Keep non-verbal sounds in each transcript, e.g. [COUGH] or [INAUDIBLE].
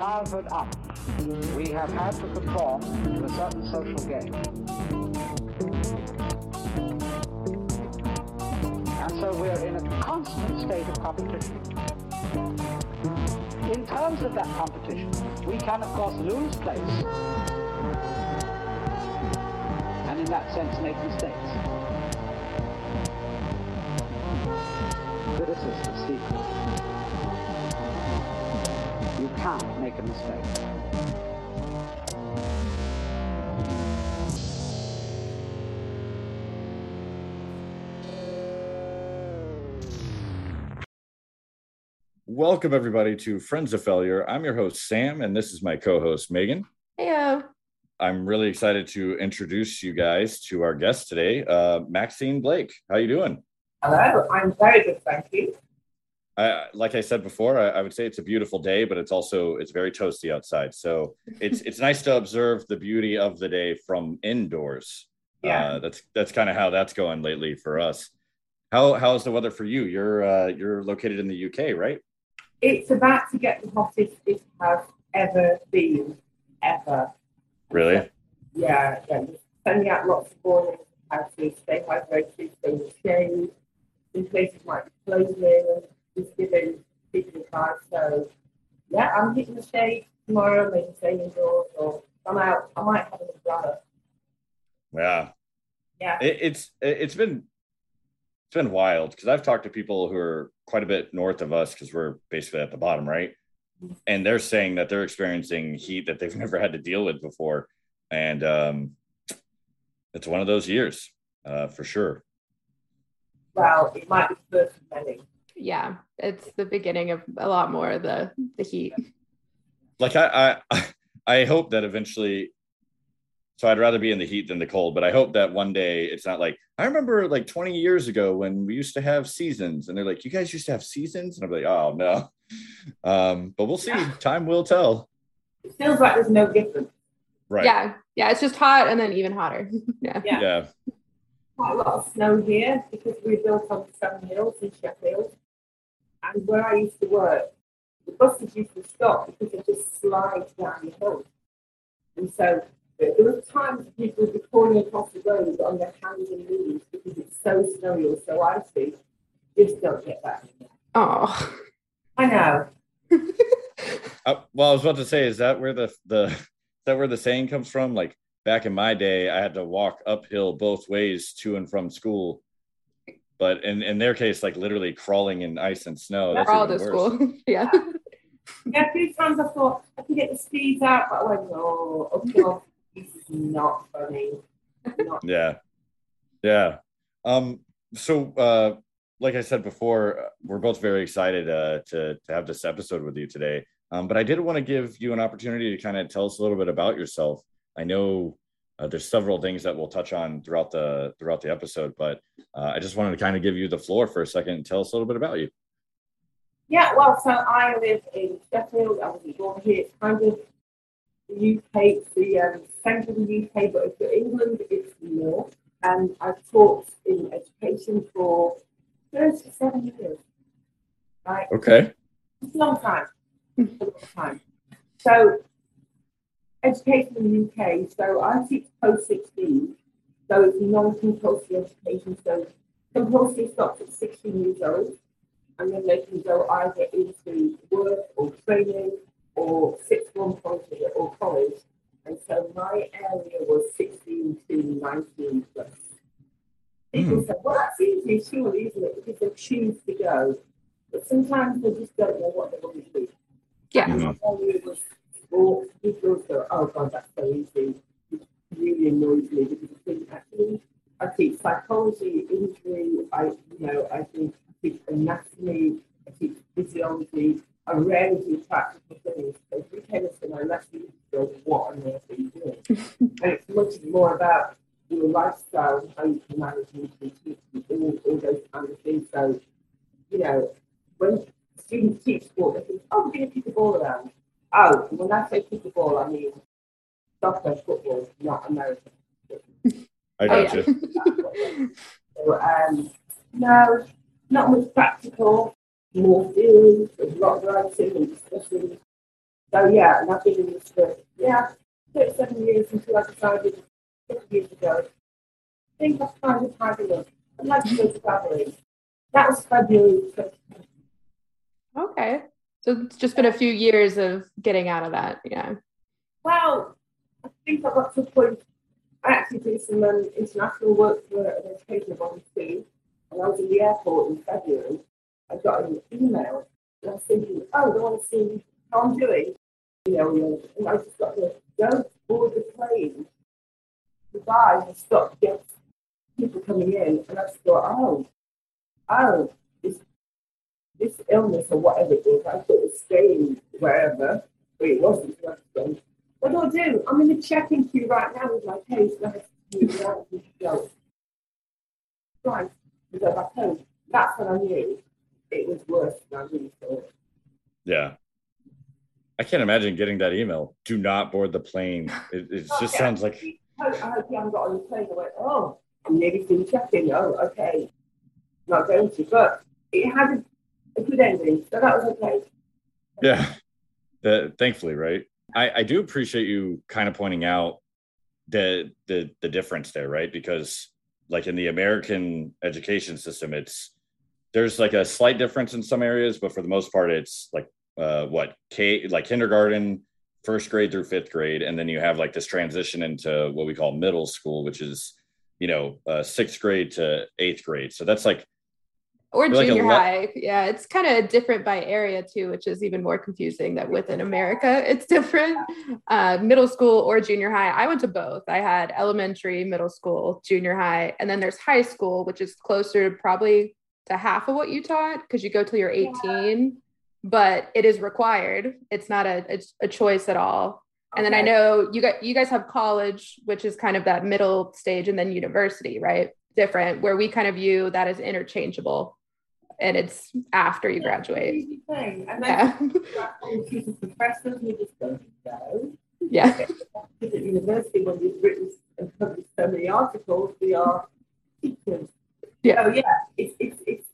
childhood up, we have had to conform to a certain social game. And so we're in a constant state of competition. In terms of that competition, we can, of course, lose place, and in that sense make mistakes. Criticism, secret. You can't make a mistake. Welcome, everybody, to Friends of Failure. I'm your host, Sam, and this is my co host, Megan. Heyo. I'm really excited to introduce you guys to our guest today, uh, Maxine Blake. How you doing? Hello, I'm very good, thank you. I, like I said before, I, I would say it's a beautiful day, but it's also it's very toasty outside. So [LAUGHS] it's it's nice to observe the beauty of the day from indoors. Yeah. Uh, that's that's kind of how that's going lately for us. How how's the weather for you? You're uh, you're located in the UK, right? It's about to get the hottest it has ever been, ever. Really? Yeah, yeah. Sending out lots of warnings how to stay hydrated, stay in shade. In places might be closing, just giving people advice. So, yeah, I'm hitting the shade tomorrow, maybe staying indoors, or I'm out. I might have an umbrella. Yeah. Yeah. It, it's it's been it's been wild because I've talked to people who are quite a bit north of us because we're basically at the bottom, right? And they're saying that they're experiencing heat that they've [LAUGHS] never had to deal with before, and um, it's one of those years uh, for sure. Well, it might be the first of many. Yeah, it's the beginning of a lot more of the the heat. Like I, I, I hope that eventually. So I'd rather be in the heat than the cold, but I hope that one day it's not like I remember like 20 years ago when we used to have seasons, and they're like, "You guys used to have seasons," and I'm like, "Oh no," um, but we'll see. [LAUGHS] Time will tell. It feels like there's no difference. Right? Yeah, yeah, it's just hot and then even hotter. [LAUGHS] yeah. Yeah. Yeah. quite a lot of snow here because we're built on seven hills in Sheffield. And where I used to work, the buses used to stop because they just slide down the hill. And so there there were times people would be crawling across the road on their hands and knees because it's so snowy or so icy. Just don't get that. Oh. I know. [LAUGHS] Uh, well, I was about to say, is that where the the is that where the saying comes from? Like back in my day, I had to walk uphill both ways to and from school. But in, in their case, like literally crawling in ice and snow. They're That's all even worse. school. [LAUGHS] yeah. Yeah, a few times I thought I could get the skis out, but I went, no, uphill. this is not funny. Not Yeah. Yeah. Um, so uh like I said before, uh, we're both very excited uh to to have this episode with you today. Um, but I did want to give you an opportunity to kind of tell us a little bit about yourself. I know uh, there's several things that we'll touch on throughout the throughout the episode, but uh, I just wanted to kind of give you the floor for a second and tell us a little bit about you. Yeah, well, so I live in Sheffield. I was born here. It's kind of the UK, the um, centre of the UK, but for England, it's the north. And I've taught in education for 37 years. Right? Okay. It's a long time. [LAUGHS] It's a long time. So, education in the UK. So, I teach post 16. So, it's non compulsory education. So, compulsory stops at 16 years old. And then they can go either into work or training or sixth form college or college. And so, my area was 16 to 19 plus. Hmm. People say, well, that's easy, surely, isn't it? Because they choose to go. But sometimes they just don't know what they want to do. Yeah. Was sport. People go, oh God, that's so easy. It really annoys me because I think actually I teach psychology, injury, I you know, I think I teach anatomy, I teach physiology, I rarely do practical things. So if you came to my lesson, you go, what on earth are you doing? [LAUGHS] and it's much more about your lifestyle and how you can manage and teach and all, all those kind of things. So, you know, when students teach sport, they think, oh, we're going to kick the ball around. Oh, when I say kick the I mean soccer, football, not American. I Oh, got yeah. you. So, um, no, not much practical, more theory, there's a lot of writing and discussion. So yeah, and I've been in this for yeah, six, seven years until I decided six years ago. I think I've kind of had enough. I'd like to go traveling. That was February 2020. Okay. So it's just been a few years of getting out of that. Yeah. Well, I think I got to a point. I actually did some um, international work for an education body too, and I was in the airport in February. I got an email, and I was thinking, oh, they want to see how I'm doing, you know, and I just got to go board the plane. Dubai and stop get people coming in, and I just thought, oh, oh, this illness or whatever it was, I thought it was staying wherever, but it wasn't. So I just went, what do I do? I'm in the check-in queue right now with my case. and I have to move around go. Right, to go back home. That's when I knew it was worse than I really thought. Yeah. I can't imagine getting that email. Do not board the plane. [LAUGHS] It, it oh, just Okay. sounds like I hope, you haven't got on the plane. I went, oh, I'm nearly through check-in. Oh, okay. Not going to, but it had a good ending, so that was okay. Yeah. The, thankfully, right? I, I do appreciate you kind of pointing out the the the difference there, right? Because like in the American education system, it's there's like a slight difference in some areas, but for the most part, it's like uh what K like kindergarten, first grade through fifth grade, and then you have like this transition into what we call middle school, which is you know uh, sixth grade to eighth grade. So that's like Or Like a junior le- high. Yeah. It's kind of different by area too, which is even more confusing that within America [LAUGHS] it's different. Uh, middle school or junior high. I went to both. I had elementary, middle school, junior high, and then there's high school, which is closer to probably to half of what you taught because you go till you're 18, but it is required. It's not a, it's a choice at all. And then I know you got you guys have college, which is kind of that middle stage, and then university, right? Different, where we kind of view that as interchangeable, and it's after you graduate. Easy thing. And then Yeah, yeah. choosing professors, you just don't go. yeah, at university, when you've written and published so many articles, we are teachers. Yeah. So yeah, it's it's it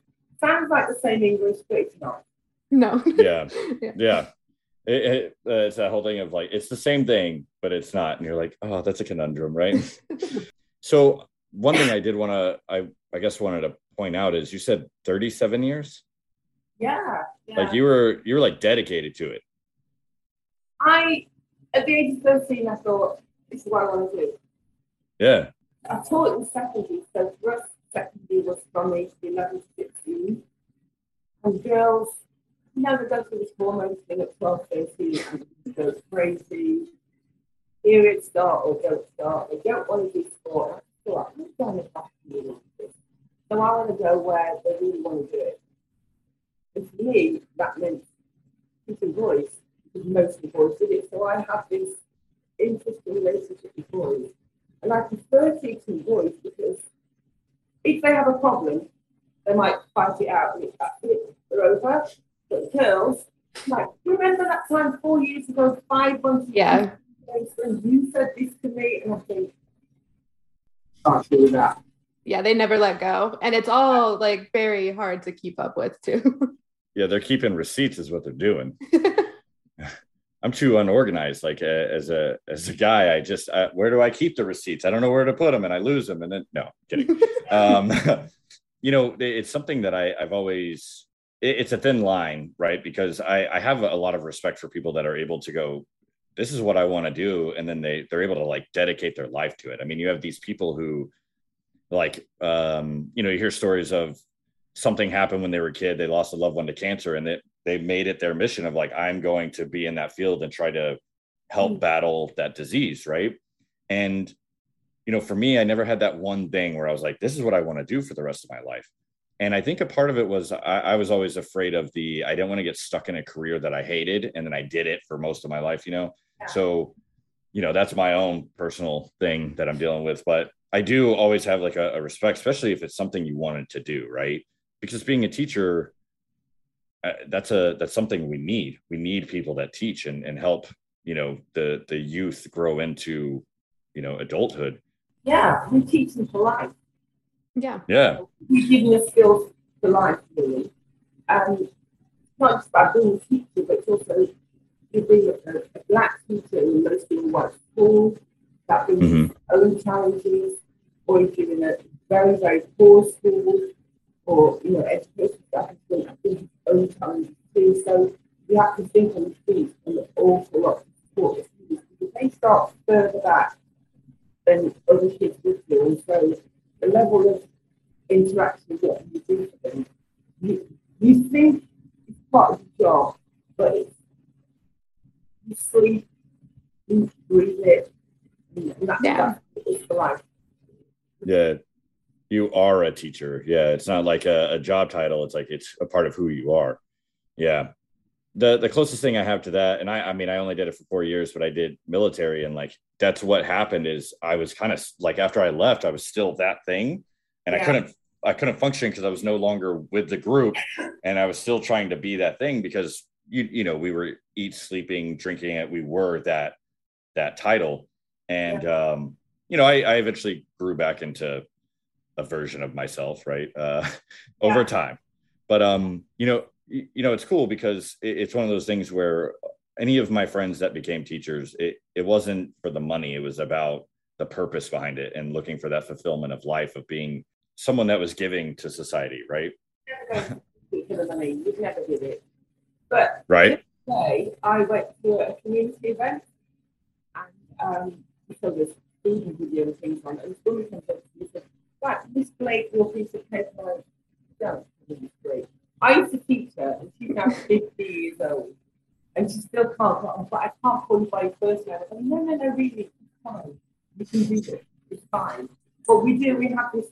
sounds like the same English, but it's not. no, [LAUGHS] yeah [LAUGHS] Yeah. yeah it, it, uh, it's that whole thing of like it's the same thing but it's not and you're like oh that's a conundrum right [LAUGHS] so one thing i did want to i i guess wanted to point out is you said 37 years Yeah. yeah. like you were you were like dedicated to it I at the age of thirteen, I thought this is what I want to do. yeah I taught in secondary, so for us, secondary was from age 11 to 16. And girls, you know, they go through this hormone thing at 12, 13, and go crazy. Periods start or don't start. They don't want to do sport. Thought, I'm going to back to you this. So I want to go where they really want to do it. And for me, that meant teaching boys, because most of the boys did it. So I have this interesting relationship with boys. And I prefer teaching boys because if they have a problem, they might fight it out and it's that's it, they're over. But girls, like, remember that time four years ago, five months yeah, ago, and you said this to me, and I think, can't do that. yeah. They never let go, and it's all like very hard to keep up with too. yeah they're keeping receipts is what they're doing [LAUGHS] i'm too unorganized like uh, as a as a guy i just uh, where do i keep the receipts i don't know where to put them and i lose them and then no kidding [LAUGHS] um, [LAUGHS] you know, it's something that I, I've always, it- it's a thin line, right? Because I, I have a lot of respect for people that are able to go, this is what I want to do. And then they, they're able to like dedicate their life to it. I mean, you have these people who like, um, you know, you hear stories of something happened when they were a kid, they lost a loved one to cancer and that they made it their mission of like, I'm going to be in that field and try to help Mm. battle that disease. Right. And you know, for me, I never had that one thing where I was like, this is what I want to do for the rest of my life. And I think a part of it was I, I was always afraid of the, I didn't want to get stuck in a career that I hated. And then I did it for most of my life, you know? Yeah. So, you know, that's my own personal thing that I'm dealing with. But I do always have like a, a respect, especially if it's something you wanted to do, right? Because being a teacher, uh, that's a that's something we need. We need people that teach and, and help, you know, the the youth grow into, you know, adulthood. Yeah, we teach them for life. yeah, Yeah. we give them the skills for life, really. And it's not just about being a teacher, but it's also bring a, a black teacher in mostly white school that brings Mhm. its own challenges, or if you're in a very, very poor school, or you know, education going to bring its own challenges too. So you have to think on the feet an awful lot of support the students because they start further back than other kids would do. And so the level of interaction that you do for them, you, you think it's part of the job, but it's sleep, breathe it, and that's, Yeah. that's life. Yeah. You are a teacher. Yeah. It's not like a, a job title. It's like it's a part of who you are. Yeah. The the closest thing I have to that, and I I mean I only did it for four years, but I did military and like that's what happened is I was kind of like after I left, I was still that thing. And I couldn't I couldn't function because I was no longer with the group and I was still trying to be that thing because you you know we were eat sleeping drinking it. We were that that title. And um you know I, I eventually grew back into a version of myself right uh [LAUGHS] over Yeah. time. But um you know you, you know it's cool because it, it's one of those things where any of my friends that became teachers it it wasn't for the money. It was about the purpose behind it and looking for that fulfillment of life of being someone that was giving to society right But right today I went to a community event and um, so there's food and video and things on it. And woman comes up to me and said, Right, this Blake, your piece of paper. Don't, this is. I used to teach her and she's now 50 years old and she still can't, but I can't qualify you first. And I No, no, no, really, it's fine. You can do this, it's fine. But we do, we have this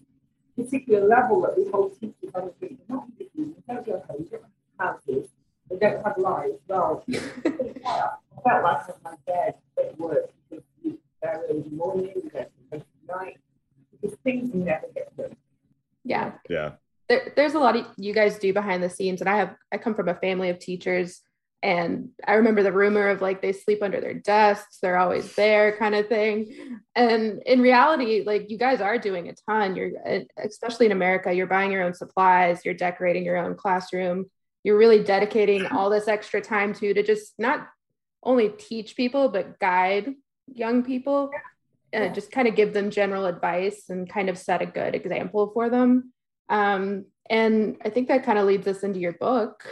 particular level that we hold teachers on the. They're not don't go home, don't have houses, they don't have lives. Well, [LAUGHS] I felt like on my bed at work because you there in the morning, you go to night, because things never get done. Yeah. yeah there, there's a lot of you guys do behind the scenes and i have i come from a family of teachers and i remember the rumor of like they sleep under their desks they're always there kind of thing and in reality like you guys are doing a ton you're especially in america you're buying your own supplies you're decorating your own classroom you're really dedicating all this extra time to to just not only teach people but guide young people uh, just kind of give them general advice and kind of set a good example for them um, and I think that kind of leads us into your book.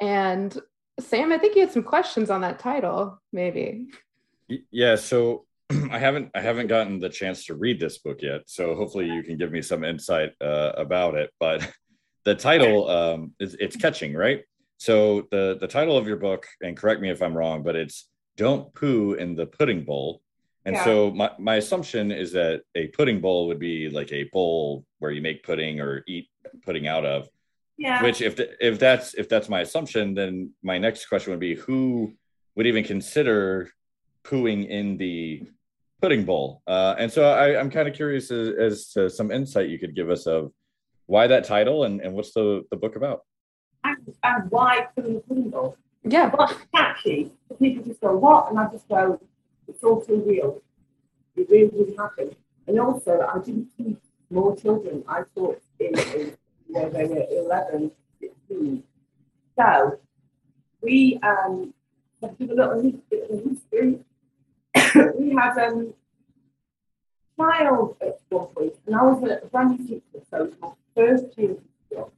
And Sam, I think you had some questions on that title, maybe. Yeah, so [CLEARS THROAT] I haven't I haven't gotten the chance to read this book yet, so hopefully you can give me some insight uh, about it. But [LAUGHS] the title um, is it's catching, right? So the the title of your book, and correct me if I'm wrong, but it's "Don't Poo in the Pudding Bowl." And Yeah. so my, my assumption is that a pudding bowl would be like a bowl where you make pudding or eat pudding out of Yeah. which if the, if that's if that's my assumption then my next question would be who would even consider pooing in the pudding bowl uh, and so I, i'm kind of curious as, as to some insight you could give us of why that title and, and what's the, the book about and, and why put in the pudding bowl? Yeah. What's catchy? People just go, what? And I just go, it's all too real. It really would happen. And also, I didn't teach more children. I taught in, in where they were 11, 16. So, we um, have give a little bit of history. [COUGHS] we had um, child at one point, and I was a brand new teacher, so it was my first year job.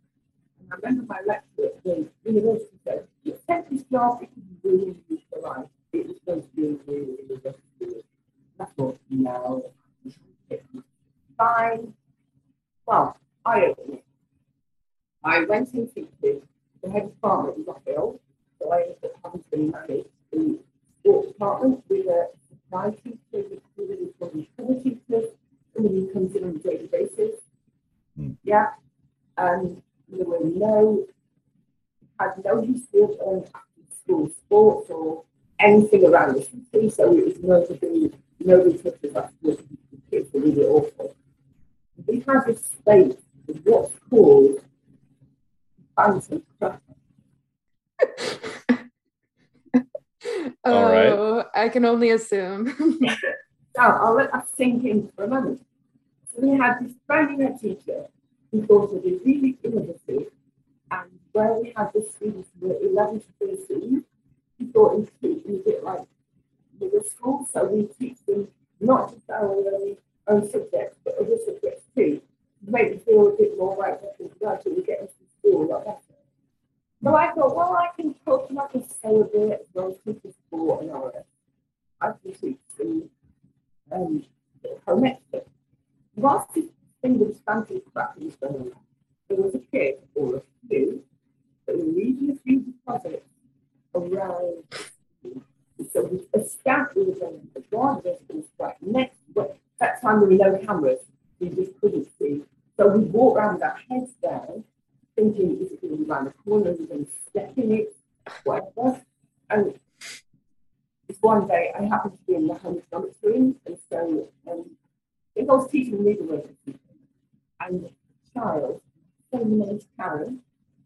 And I remember my lecturer at the university said, you accept this job, it could be really used for life. It was going to be really, really. And I thought, no, fine. Well, I opened it. I went in teaching. The head of department was off ill, so I ended up having to the sports department with a supply teacher, with somebody called cover teachers, somebody who comes in on a daily basis. Yeah. And there were no, had no history of um, after school sports or anything around the city, so it was nobody, nobody touched that with the kids were really awful. We have this space with what's called fancy craft. [LAUGHS] All right. Oh, I can only assume. [LAUGHS] Now, I'll let that sink in for a moment. We had this new teacher who thought it was really innovative, and where we had the students who were 11 to 13, he thought in teaching a bit like middle school, so we teach them not just our own, subjects, but other subjects too, to make them feel a bit more like they can we get into school a lot better. So I thought, well, I can talk and I can say a bit as well as teach and all that. I can teach them um, home ec. Whilst thing with fancy was on, there was a kid or a few that were leaving a few deposits around. So scout was on the guard was right next. But that time there were no cameras, we just couldn't see. So we walked around with our heads down, thinking it going to be around the corner, is it going to step in it, whatever. And one day I happened to be in the home economics room, and so um, I think I was teaching legal work and a child, as Karen,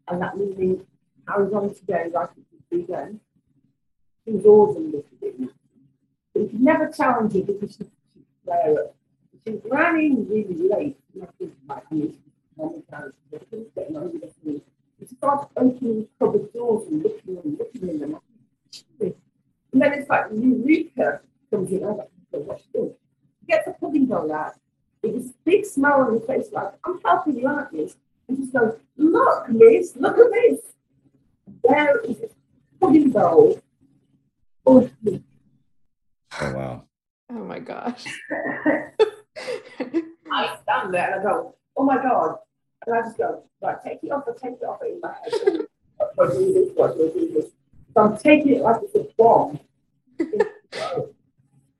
and that meaning on today like it would be then. She was always a little bit But you could never challenge her because she she'd flare up. She ran in really late, and I think like mom and getting me. She started opening cupboard doors and looking and looking in them. And then it's like Eureka comes in. I'm like, what's this? Gets a pudding bowl out. With this big smile on his face, like, I'm helping you out, miss. And she goes, Look, miss, look at this. There is a pudding bowl. Oh, wow. Oh my gosh. [LAUGHS] I stand there and I go, Oh my God. And I just go, Right, take it off, take it off in my head. What do this? What do this? So I'm taking it like it's a bomb. [LAUGHS]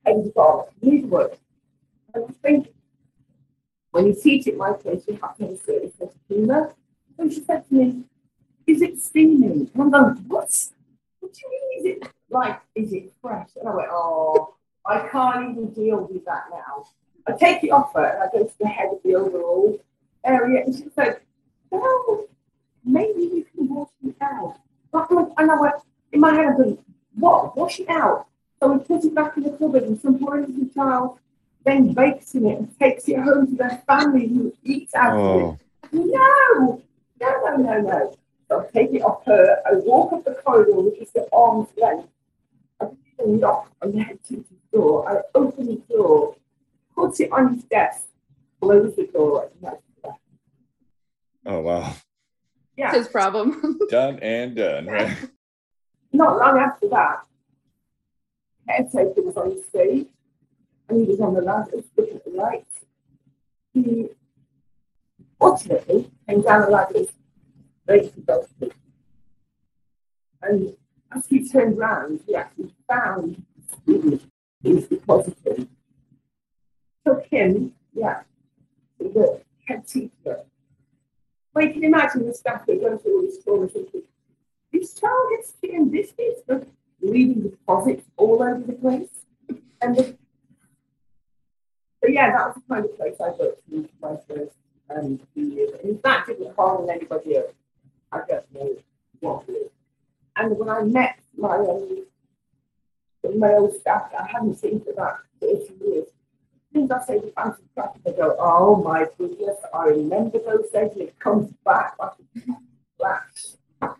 and bomb, need work. And Think when you teach it my place, you have to have a certain sense of humour. So she said to me, Is it steaming? And I'm going, What? What do you mean? Is it like, is it fresh? And I went, Oh, I can't even deal with that now. I take it off her and I go to the head of the overall area, and she said, Well, maybe you can wash it out. And I went, in my head, I went, What? Wash it out. So we put it back in the cupboard, and some poor innocent child then bakes in it and takes it home to their family who eats out oh. of it. Oh. No, no, no, no, no. So I take it off her. I walk up the corridor, which is the arm's length. I knock on the head teacher's door. I open the door, put it on his desk, close the door, and that's Oh wow. Yeah. His problem. [LAUGHS] done and done, right? Not long after that, caretaker was on the stage and he was on the ladder looking at the lights. He ultimately came down the ladder ready to And as he turned round, he actually found the was deposited. Took him, yeah, to the head teacher. Well, you can imagine the staff that going through all this trauma thinking, this child tea and biscuits, but leaving deposits all over the place. And the so yeah, that was the kind of place I worked in my first um, few years. And that didn't harm anybody else. I don't know what is. And when I met my um, the male staff that I hadn't seen for about 30 years, as soon as I say the fancy crap, they go, oh my goodness, I remember those days, and it comes back like a flash.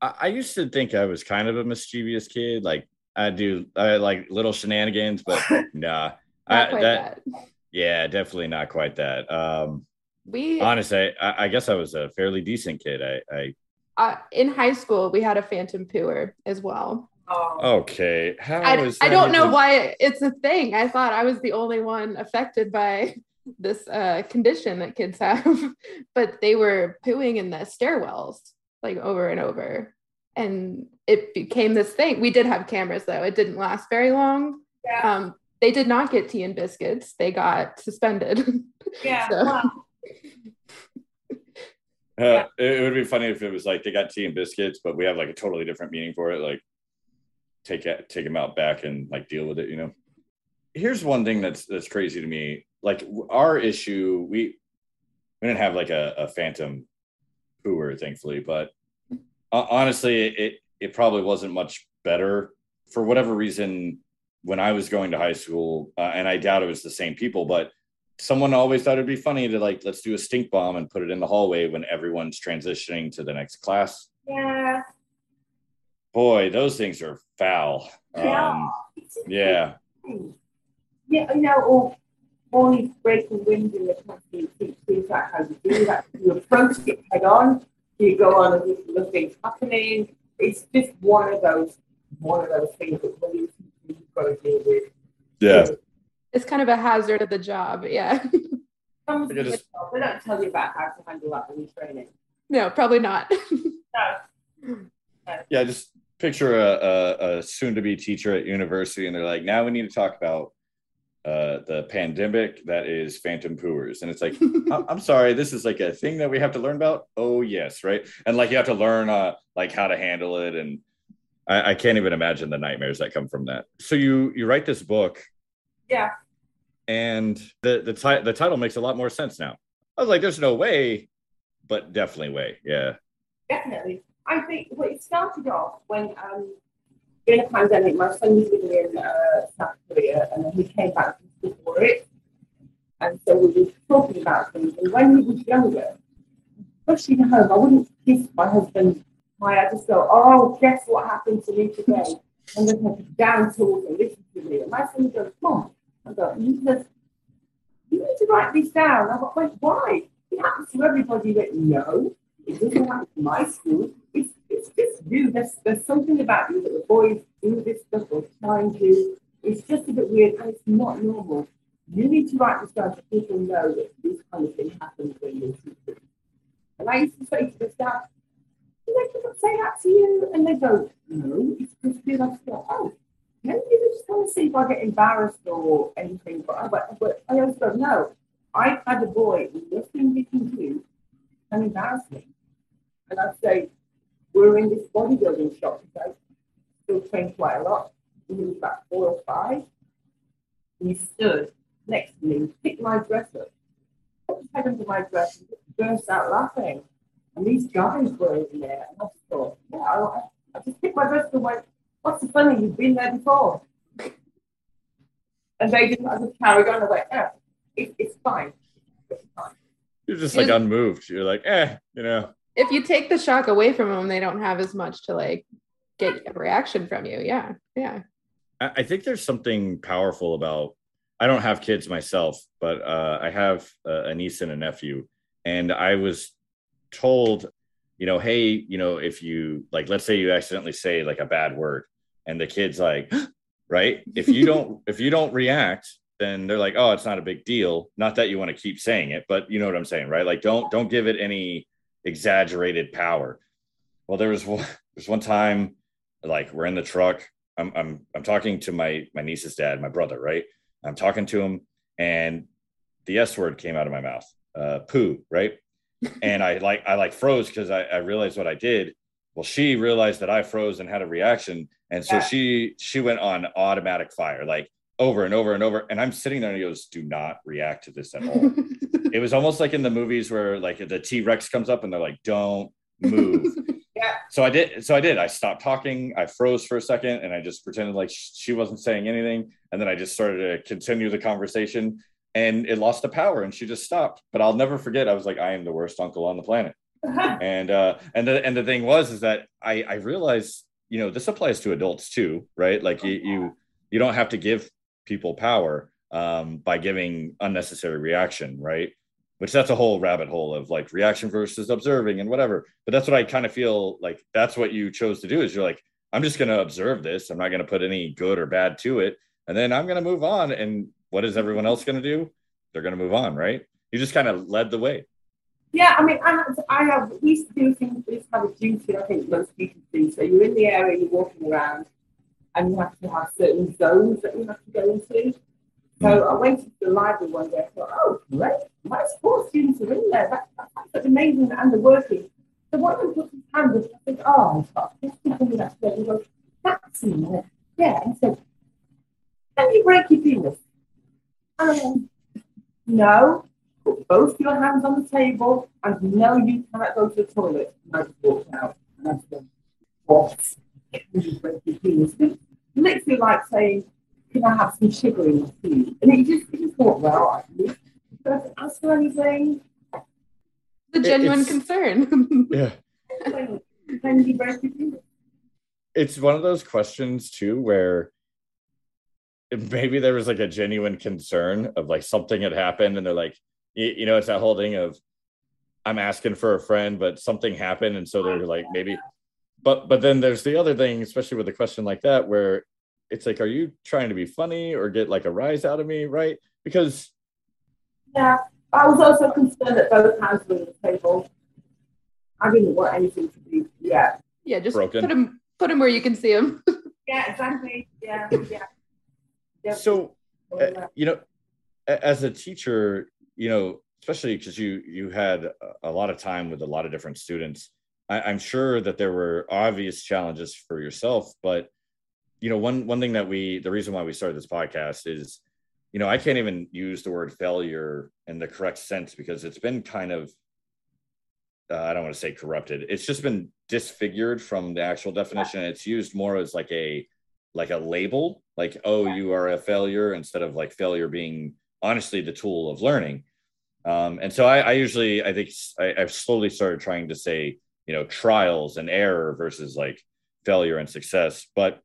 I used to think I was kind of a mischievous kid. Like I do, I like little shenanigans, but [LAUGHS] nah. Not quite that, that, Yeah, definitely not quite that. Um, we honestly, I, I, guess I was a fairly decent kid. I, I uh, in high school we had a phantom pooer as well. Oh. Okay, how I, I don't even... know why it's a thing. I thought I was the only one affected by [LAUGHS] this uh, condition that kids have, [LAUGHS] but they were pooing in the stairwells like over and over, and it became this thing. We did have cameras though; it didn't last very long. Yeah. Um, they did not get tea and biscuits. They got suspended. [LAUGHS] Yeah. so. wow. [LAUGHS] Uh, it, would be funny if it was like they got tea and biscuits, but we have like a totally different meaning for it. Like take it, take them out back and like deal with it. You know. Here's one thing that's that's crazy to me. Like our issue, we we didn't have like a, a phantom pooer, thankfully, but uh, honestly, it it probably wasn't much better for whatever reason when I was going to high school, uh, and I doubt it was the same people, but someone always thought it'd be funny to like, let's do a stink bomb and put it in the hallway when everyone's transitioning to the next class. Yeah. boy, those things are foul. Yeah. Um, yeah. Yeah, you know, or boys in the country, is that how you do that? You approach it head on, you go on as if nothing's happening. It's just one of those one of those things that really you've got to deal. Yeah. It's kind of a hazard of the job. Yeah. Comes I just- They don't tell you about how to handle that in training. no, probably not. [LAUGHS] No. Yeah. Just picture a, a, a soon to be teacher at university, and they're like, now we need to talk about uh, the pandemic that is phantom pooers. And it's like, [LAUGHS] I'm, I'm sorry, this is like a thing that we have to learn about. Oh, yes. Right. And like you have to learn uh, like how to handle it. And I, I can't even imagine the nightmares that come from that. So you, you write this book Yeah. and the, the, ti- the title makes a lot more sense now. I was like, there's no way, but definitely way. Yeah. Definitely. I think well, it started off when um, during the pandemic, my son was living in uh, South Korea and then he came back for it. And so we were talking about things. And when he was younger, rushing home, I wouldn't kiss my husband. I just go, oh, guess what happened to me today? And then have to down towards and listen to me. And my son would go, Mom, I go, you just, you need to write this down. I thought, wait, why? It happens to everybody that no, it doesn't happen to my school. It's, it's just you. There's, there's something about you that the boys do this stuff or challenge you. It's just a bit weird and it's not normal. You need to write this down so people know that this kind of thing happens when you're teaching. And I used to say to the staff, they ever say that to you? And they go, no, it's just good. I go, oh, maybe they just want to see if I get embarrassed or anything. But, I- but, but I always go, no, I've had a boy, nothing they can do can embarrass me. And I'd say, we're in this bodybuilding shop today, still train quite a lot. He was about four or five. He stood next to me, picked my dress up, put his head under my dress, and burst out laughing. And these guys were in there. And I just thought, yeah, I, I just picked my dress up and went, what's the funny? You've been there before. And they didn't, I just carried on. I went, yeah, it, it's fine. It's fine. You're just like You- unmoved. You're like, eh, you know. if you take the shock away from them, they don't have as much to like get a reaction from you. Yeah. Yeah. I I think there's something powerful about. I don't have kids myself, but uh, I have a, a niece and a nephew, and I was told, you know, hey, you know, if you like, let's say you accidentally say like a bad word, and the kid's like, [GASPS] right? If you don't, [LAUGHS] if you don't react, then they're like, oh, it's not a big deal. Not that you want to keep saying it, but you know what I'm saying, right? Like, don't don't give it any exaggerated power. Well, there was one, there's one time, like we're in the truck. I'm I'm I'm talking to my my niece's dad, my brother, right? I'm talking to him, and the S word came out of my mouth, uh, poo, right? And I like I like froze because I, I realized what I did. Well, she realized that I froze and had a reaction, and so Yeah. she she went on automatic fire, like over and over and over. And I'm sitting there and he goes, "Do not react to this at all." [LAUGHS] it was almost like in the movies where like the T Rex comes up and they're like, "Don't move." [LAUGHS] Yeah. so I did. So I did. I stopped talking. I froze for a second, and I just pretended like sh- she wasn't saying anything. And then I just started to continue the conversation, and it lost the power, and she just stopped. But I'll never forget. I was like, "I am the worst uncle on the planet." [LAUGHS] and uh, and the and the thing was is that I I realized you know this applies to adults too, right? Like you you you don't have to give people power um, by giving unnecessary reaction, right? Which that's a whole rabbit hole of like reaction versus observing and whatever. But that's what I kind of feel like that's what you chose to do is you're like, I'm just going to observe this. I'm not going to put any good or bad to it. And then I'm going to move on. And what is everyone else going to do? They're going to move on, right? You just kind of led the way. Yeah, I mean, I have, I have, we used to do things, we used to have a duty, I think most people do. So you're in the area, you're walking around, and you have to have certain zones that you have to go into. So hmm. I went to the library one day, I thought, oh, great, my sports students are in there. That, that, that's amazing, and they're working. So one of them put his hand up, I oh, I've got this something that's there. He goes, that's in there. Yeah, and said, can you break your penis? And I went, no, put both your hands on the table and no, you cannot go to the toilet. And I just walked out. And I said, what? Can you break your penis? It's literally like saying, can I have some sugar in my tea? And he just, it just thought, well, I can just ask for anything. the genuine it's- concern. [LAUGHS] Yeah. Can you break your it's one of those questions too where maybe there was like a genuine concern of like something had happened and they're like you, you know it's that whole thing of i'm asking for a friend but something happened and so they're like maybe but but then there's the other thing especially with a question like that where it's like are you trying to be funny or get like a rise out of me right because Yeah, I was also concerned that both hands were on the table. I didn't want anything to be, yeah. Yeah, just Broken. put them put them where you can see them. [LAUGHS] Yeah, exactly. Yeah, yeah. So uh, you know as a teacher you know especially because you you had a- a lot of time with a lot of different students I, i'm sure that there were obvious challenges for yourself but you know one one thing that we the reason why we started this podcast is you know i can't even use the word failure in the correct sense because it's been kind of uh, i don't want to say corrupted it's just been disfigured from the actual definition. It's used more as like a like a label like oh you are a failure instead of like failure being honestly the tool of learning. Um, and so I, I usually i think I, have slowly started trying to say you know trials and error versus like failure and success. But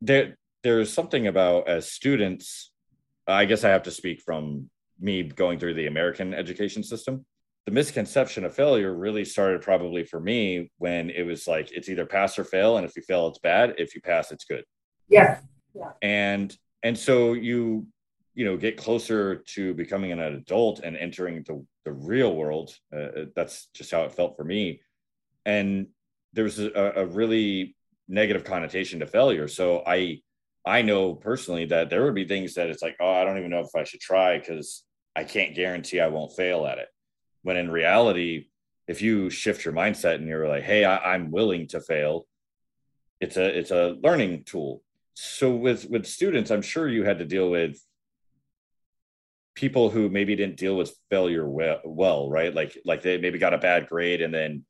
there there's something about as students i guess i have to speak from me going through the american education system the misconception of failure really started probably for me when it was like it's either pass or fail and if you fail it's bad. If you pass it's good. Yeah, and and so you you know get closer to becoming an adult and entering the, the real world. Uh, that's just how it felt for me. And there was a, a really negative connotation to failure. So i i know personally that there would be things that it's like oh i don't even know if i should try because i can't guarantee i won't fail at it when in reality if you shift your mindset and you're like hey I, i'm willing to fail it's a it's a learning tool. So with with students i'm sure you had to deal with people who maybe didn't deal with failure well, well right? Like like they maybe got a bad grade and then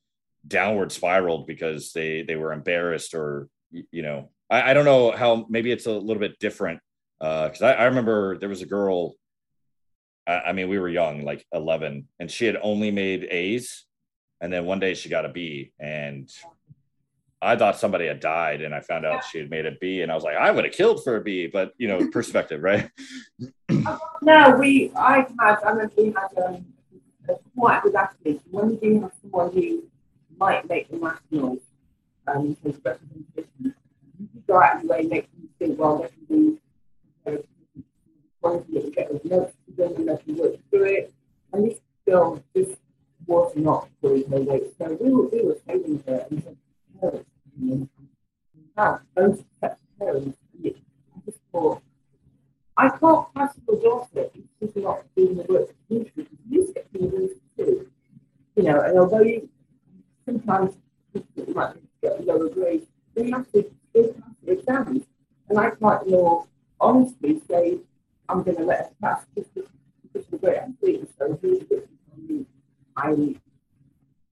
downward spiraled because they they were embarrassed or you know i, I don't know how maybe it's a little bit different uh, because I, I remember there was a girl I, mean we were young like 11 and she had only made a's and then one day she got a b and I thought somebody had died, and I found out she had made a B, and I was like, I would have killed for a B, but you know, perspective, right? [LAUGHS] no, we, I had, I remember we had um, a quite good athlete. When you do have someone who might make the nationals, um, representation, you go out of your way and make them think, well, they can know, that to them and they can work through it. And this girl just was not pulling her weight. So we were, we were failing her and her parents, know, now, those parents, I just thought, I can't pass your daughter if she's not doing the work you should. You get to university too. You know, and although you sometimes you might get lower grade, you have to still pass the exams. And I can't more honestly say I'm going to let pass because because she's a great athlete. So here's what me. I'm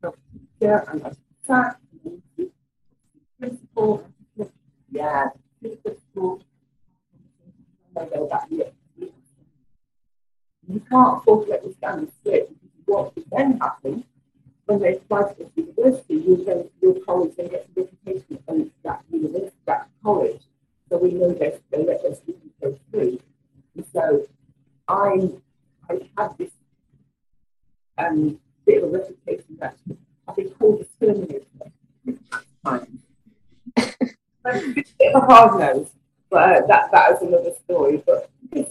a teacher and a sat and a principal. Yeah, principal. I go back here. You can't afford to let the standard slip because what then happen when they apply to this university, you'll go to your college and get the reputation of that university, that college. So we know that they let their students go through. And so I I had this um, bit of a reputation that I've been called a terminator. Time. a bit of a hard nose, but uh, that that is another story. But you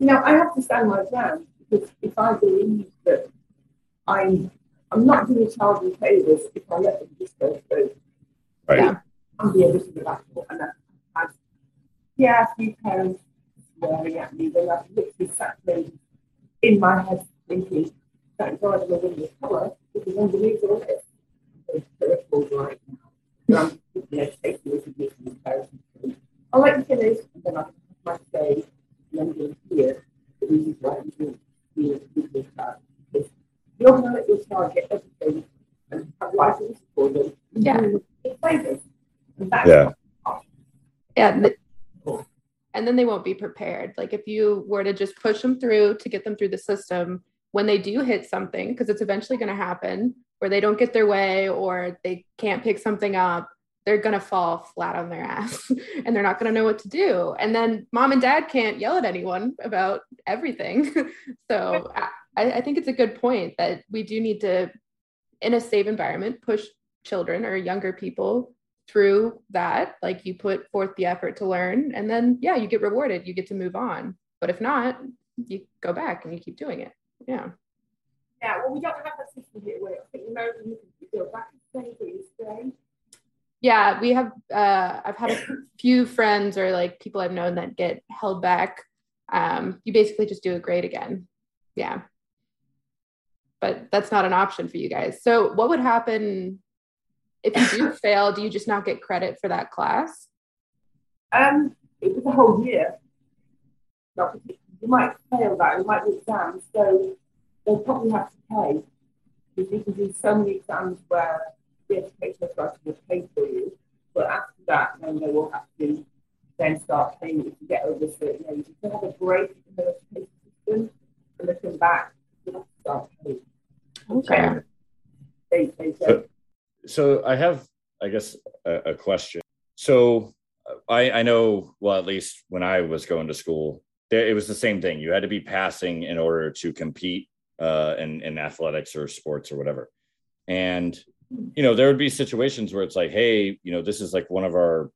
know, I have to stand my ground because if I believe that I'm I'm not doing child and favors if I let them just go through. Right. Yeah. I'm the original apple, and I, I yeah, a few parents swearing at me when I've literally sat there in my head thinking, God I'm a woman of colour because underneath all this, there's purple right now. I'm taking this and making comparisons. I'll let you finish, and then I'll might say, and I'm going to hear the reasons why I'm doing here with this child. Because you're going to let your child get everything and have life to support them. Yeah. It's favours. And that's Yeah. Yeah. and th- And then they won't be prepared. Like if you were to just push them through to get them through the system, when they do hit something, because it's eventually going to happen, where they don't get their way or they can't pick something up, they're going to fall flat on their [LAUGHS] ass and they're not going to know what to do. And then mom and dad can't yell at anyone about everything. [LAUGHS] so I, I think it's a good point that we do need to, in a safe environment, push children or younger people through that. Like you put forth the effort to learn, and then, yeah, you get rewarded, you get to move on. But if not, you go back and you keep doing it. Yeah. Yeah, well, we don't have that system here where I think American you can go back and stay, but you. Yeah, we have. Uh, I've had a few friends or like people I've known that get held back. Um, you basically just do a grade again. Yeah, but that's not an option for you guys. So, what would happen if you do fail? Do you just not get credit for that class? Um, it was a whole year. Not, you might fail that. You might do exams, so they'll probably have to pay because you can do so many exams where the education authority will pay for you. But after that, then they will have to then start paying you to get over certain age. If they have a break in the education system and they come back, you have to start paying. Okay. They, they So, don't. So I have, I guess, a, a question. So I, I know, well, at least when I was going to school, there, it was the same thing. You had to be passing in order to compete uh, in, in athletics or sports or whatever. And, you know, there would be situations where it's like, hey, you know, this is like one of our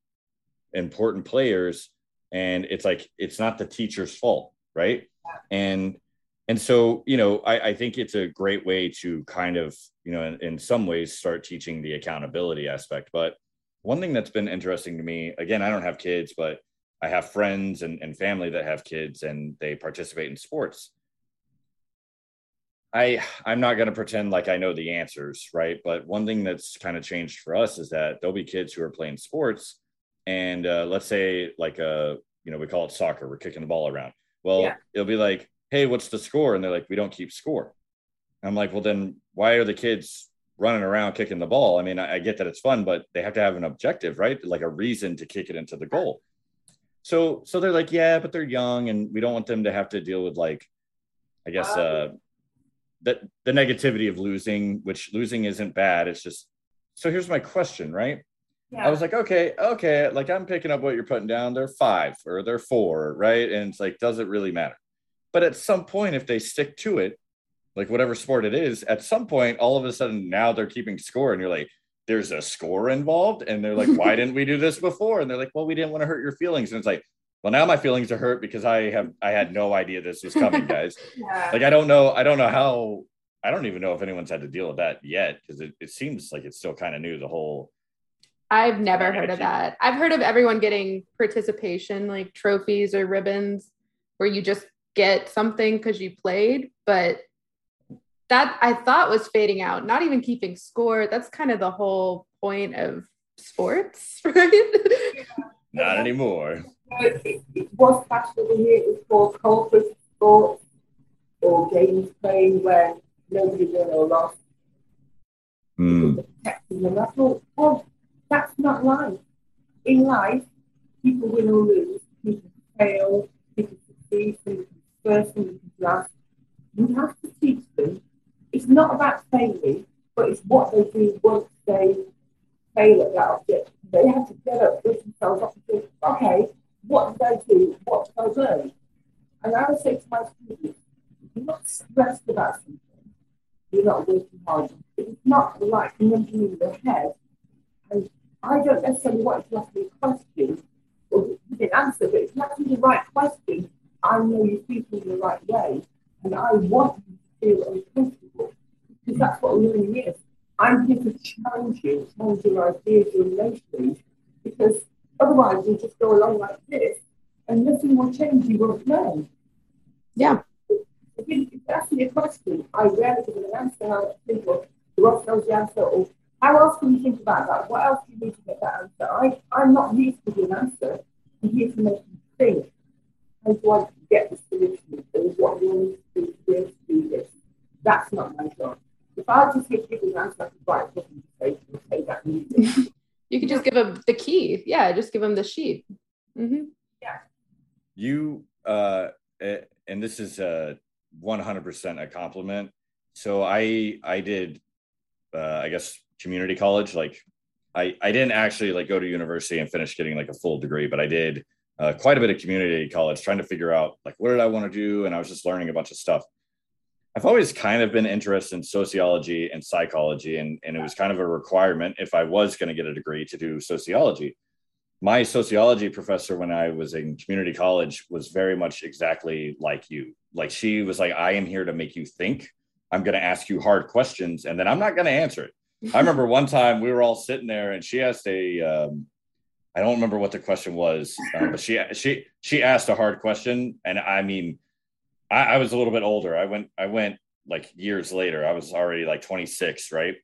important players. And it's like, it's not the teacher's fault. Right. And, and so, you know, I, I think it's a great way to kind of, you know, in, in some ways start teaching the accountability aspect. But one thing that's been interesting to me, again, I don't have kids, but I have friends and, and family that have kids and they participate in sports. I I'm not going to pretend like I know the answers, right? But one thing that's kind of changed for us is that there'll be kids who are playing sports, and uh, let's say like a you know we call it soccer, we're kicking the ball around. Well, Yeah. it'll be like, hey, what's the score? And they're like, we don't keep score. I'm like, well, then why are the kids running around kicking the ball? I mean, I, I get that it's fun, but they have to have an objective, right? Like a reason to kick it into the goal. So so they're like, yeah, but they're young, and we don't want them to have to deal with like, I guess uh that the negativity of losing, which losing isn't bad. It's just so here's my question, right? Yeah. I was like, okay, okay, like I'm picking up what you're putting down. They're five or they're four, right? And it's like, does it really matter? But at some point, if they stick to it, like whatever sport it is, at some point, all of a sudden now they're keeping score, and you're like, there's a score involved, and they're like, why didn't we do this before? And they're like, well, we didn't want to hurt your feelings, and it's like, well, now my feelings are hurt because I have I had no idea this was coming, [LAUGHS] guys. yeah. like I don't know, I don't know how. I don't even know if anyone's had to deal with that yet because it, it seems like it's still kind of new. The whole I've never heard of that. I've heard of everyone getting participation, like trophies or ribbons, where you just get something because you played. But that I thought was fading out, not even keeping score. That's kind of the whole point of sports, [LAUGHS] right? not anymore. it, it, it was fashionable here. It was called corporate sports or games playing where nobody won or lost. Hmm. Protecting them. I thought, well, that's not life. In life, people win or lose, people fail, people succeed, people first, people last. You have to teach them. It's not about failing, but it's what they do once they fail at that object. They have to get up, lift themselves up and think, okay, what did I do? What did I learn? And I would say to my students, you're not stressed about something. You're not working hard. It's not like numbing in your head. And I don't necessarily want you to ask me a question or give an answer, but it's not the right question, I know you're thinking in the right way. And I want you to feel uncomfortable because that's what learning is. I'm here to challenge you, challenge your ideas, your notions, because otherwise you'll just go along like this and nothing will change. You won't learn. Yeah. If you, ask me a question, I rarely give an answer. I think, well, Ross knows the answer, or how else can you think about that? What else do you need to get that answer? I, I'm not used to an answer. I'm here to make you think. How do I get the solution? Or what you need to do to be to do this? That's not my job. If I just give you an answer, I could write a book and say, okay, that means [LAUGHS] you could just give them the key. Yeah, just give them the sheet. Mm-hmm. Yeah. you uh eh, and this is uh 100% a compliment so i i did uh i guess community college like I I didn't actually like go to university and finish getting like a full degree, but I did uh, quite a bit of community college trying to figure out like what did I want to do, and I was just learning a bunch of stuff. I've always kind of been interested in sociology and psychology, and, and it was kind of a requirement if I was going to get a degree to do sociology. My sociology professor, when I was in community college, was very much exactly like you. Like she was like, I am here to make you think. I'm going to ask you hard questions, and then I'm not going to answer it. I remember one time we were all sitting there, and she asked a, um, I don't remember what the question was, uh, but she she she asked a hard question, and I mean, I, I was a little bit older. I went, I went like years later. I was already like 26, right?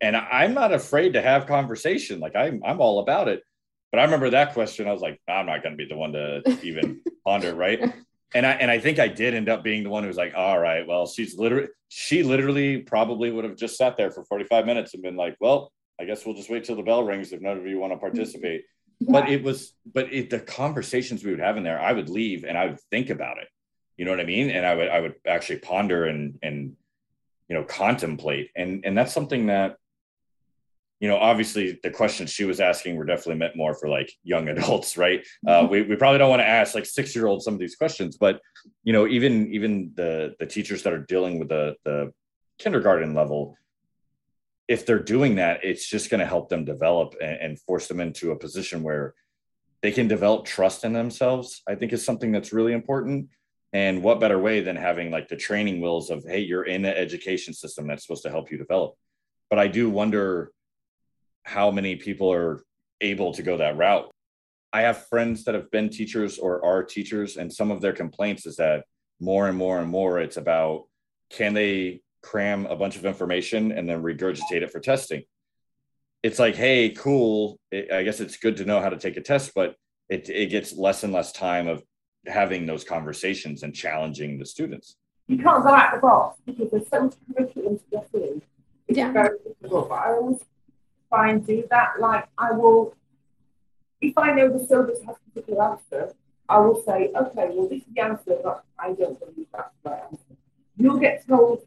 And I'm not afraid to have conversation. Like I'm, I'm all about it. But I remember that question. I was like, I'm not going to be the one to even [LAUGHS] ponder, right? And I and I think I did end up being the one who was like, all right, well, she's literally, she literally probably would have just sat there for 45 minutes and been like, well, I guess we'll just wait till the bell rings if none of you want to participate. But it was, but it, the conversations we would have in there, I would leave and I would think about it. You know what i mean? And i would i would actually ponder and and you know contemplate. And and that's something that you know obviously the questions she was asking were definitely meant more for like young [LAUGHS] adults right? Uh, we, we probably don't want to ask like six year olds some of these questions but you know even even the the teachers that are dealing with the the kindergarten level if they're doing that it's just going to help them develop and, and force them into a position where they can develop trust in themselves i think is something that's really important and what better way than having like the training wheels of, hey, you're in an education system that's supposed to help you develop. But I do wonder how many people are able to go that route. I have friends that have been teachers or are teachers, and some of their complaints is that more and more and more it's about can they cram a bunch of information and then regurgitate it for testing? It's like, hey, cool. I guess it's good to know how to take a test, but it, it gets less and less time of having those conversations and challenging the students. You can't go out the box because there's so much curriculum to get in. It's Yeah. very difficult. But I always try and do that. Like I will, if I know the syllabus has a particular answer, I will say, okay, well this is the answer, but I don't believe that's the right answer. You'll get told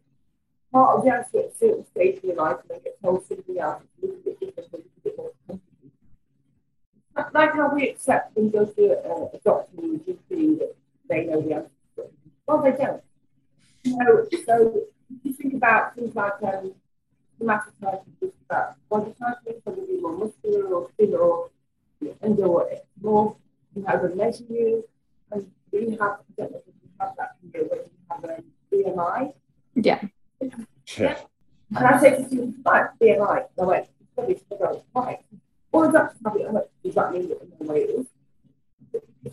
part of the at certain stage in your life, and then get told something else. It's a little bit different, a little bit more complicated. Like how we accept we go to a, a doctor or a GP that they know the answer. Well, they don't. So, so you think about things like um, somatotype, just about body typing, whether be more muscular or thinner or and or more, you have a measure you, and you have, I don't know if you have that when you have a BMI. Yeah. Yeah. And I BMI, no wait, it's probably it works. Does that mean that is?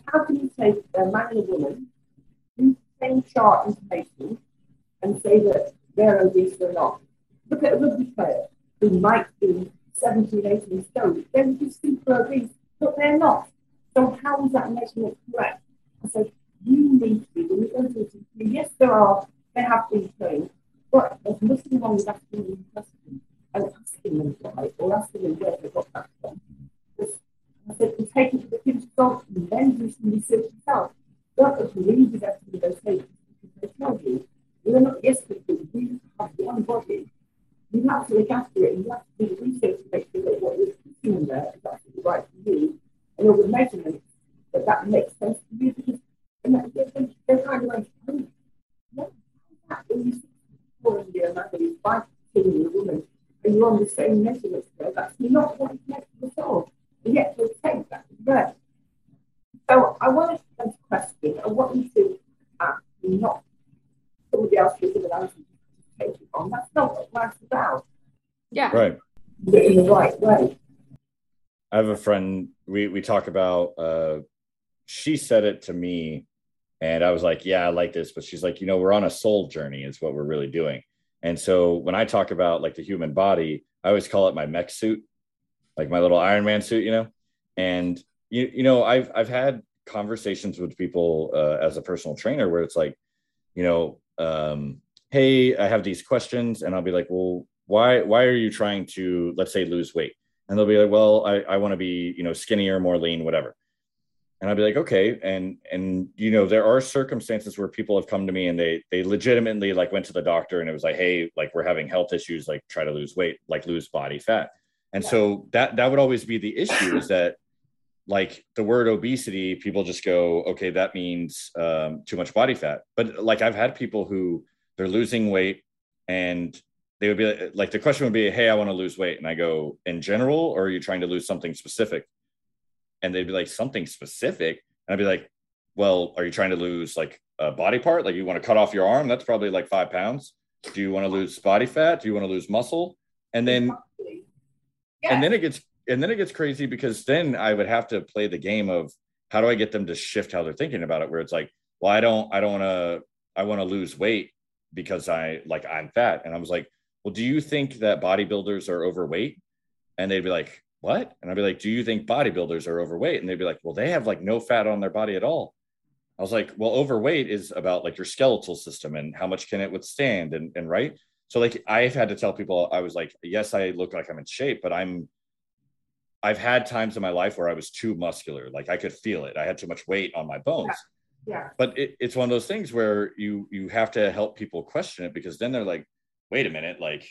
How can you take a man and a woman, the same chart information, and say that they're obese or not? Look at a rugby player who might be 17, 18 stone. They're just super obese, but they're not. So how is that measurement correct? I said, you need to be, yes, there are, they have been trained, but there's nothing wrong with asking them questions and asking them why, or asking them where they got that from. Just, I said, you take it to the pinch of salt and then do some research yourself. Don't agree with everything they say because they tell you, you're not yes you have one body. You have to look after it and you have to do the research to make sure that what you're putting in there is actually right for you and all the measurements that that makes sense to you because and that, they're, they're kind of like, oh, what is that? When you see people in the man who's fighting a woman and you're on the same measurements there, that's not what it's meant to solve. And yet they take that as. So I want to ask a question. I want you to ask not somebody else who's an answer to take it on. That's not what life's about. Yeah. Right. Do it in the right way. I have a friend. We we talk about. Uh, she said it to me, and I was like, "Yeah, I like this." But she's like, "You know, we're on a soul journey. Is what we're really doing." And so when I talk about like the human body, I always call it my mech suit, like my little Iron Man suit, you know. And you you know, I've I've had conversations with people uh, as a personal trainer where it's like, you know, um, hey, I have these questions, and I'll be like, well, why why are you trying to let's say lose weight? And they'll be like, well, I, I want to be, you know, skinnier, more lean, whatever. And i'd be like, okay. And and you know, there are circumstances where people have come to me and they they legitimately like went to the doctor and it was like, hey, like we're having health issues, like try to lose weight, like lose body fat. And so that that would always be the issue is that like the word obesity, people just go, okay, that means um, too much body fat. But like I've had people who they're losing weight and they would be like, the question would be, hey, I want to lose weight. And I go, in general, or are you trying to lose something specific? And they'd be like, something specific. And I'd be like, well, are you trying to lose like a body part? Like you want to cut off your arm? That's probably like five pounds. Do you want to lose body fat? Do you want to lose muscle? And then, Yeah. and then it gets, and then it gets crazy because then I would have to play the game of how do I get them to shift how they're thinking about it? Where it's like, well, I don't, I don't want to, I want to lose weight because I like I'm fat. And I was like, well, do you think that bodybuilders are overweight? And they'd be like, what? And I'd be like, do you think bodybuilders are overweight? And they'd be like, well, they have like no fat on their body at all. I was like, well, overweight is about like your skeletal system and how much can it withstand and, and right. So like I've had to tell people, I was like, yes, I look like I'm in shape, but I'm I've had times in my life where I was too muscular. Like I could feel it. I had too much weight on my bones. Yeah. But it, it's one of those things where you you have to help people question it because then they're like, wait a minute, like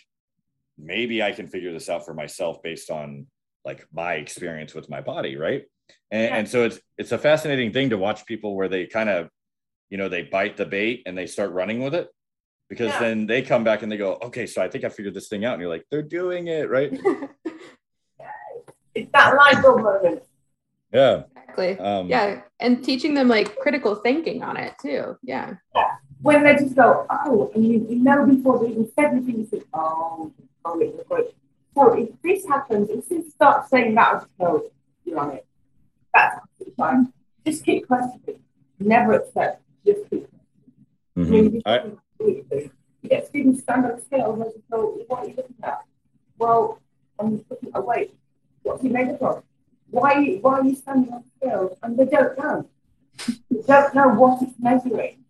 maybe I can figure this out for myself based on like my experience with my body, right? And, Yeah. and so it's it's a fascinating thing to watch people where they kind of, you know, they bite the bait and they start running with it because Yeah. then they come back and they go, okay, so I think I figured this thing out, and you're like, they're doing it, right? It's [LAUGHS] that light bulb moment. Yeah. exactly. Um, Yeah. And teaching them like critical thinking on it too. Yeah. When they just go, oh, and you, you know before they even said anything, you think, oh, oh, it's great. So if this happens, if you start saying that, so you're on it. That's absolutely fine. Just keep questioning. Never accept. Just keep I mean, mhm. you I, can't do. You get students stand on scale and they just go, what are you looking at? Well, I'm looking at weight. What's he made of? of? Why, why are you standing on scale? And they don't know. They don't know what it's measuring.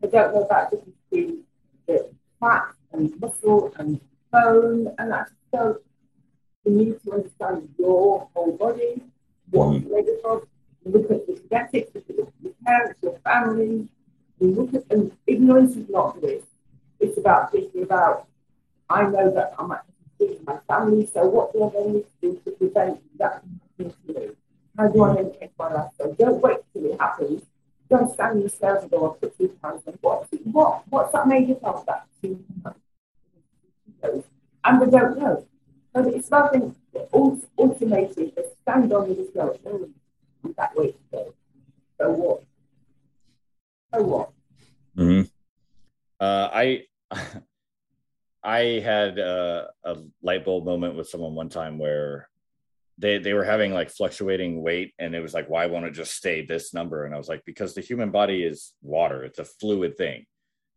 They don't know that difference between the fat and muscle and bone. And that's so you need to understand your whole body, what it's made of. You look at the genetics, look at your parents, your family, you look at and ignorance is not bliss. It's about thinking about I know that I'm actually in my family, so what do I then need to do to prevent that from happening to me? How do I mm. maintain my lifestyle? Don't wait till it happens. Don't stand yourself and go, I put two pounds on what? What? What's that made up of? That two pounds? And they don't know. So it's nothing automated. They stand on and just go, oh, that way to go. So what? So what? Mhm. Uh, I [LAUGHS] I had uh, a light bulb moment with someone one time where they they were having like fluctuating weight, and it was like, why won't it just stay this number? And I was like, because the human body is water; it's a fluid thing.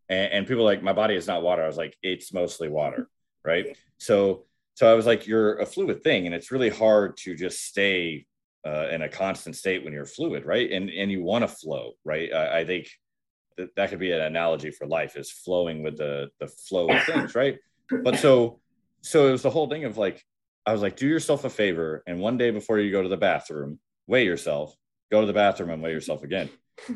And, and people like, my body is not water. I was like, it's mostly water, right? So so I was like, you're a fluid thing, and it's really hard to just stay uh, in a constant state when you're fluid, right? And and you want to flow, right? I, I think that, that could be an analogy for life is flowing with the the flow of things right but so so it was the whole thing of like i was like do yourself a favor and one day before you go to the bathroom weigh yourself go to the bathroom and weigh yourself again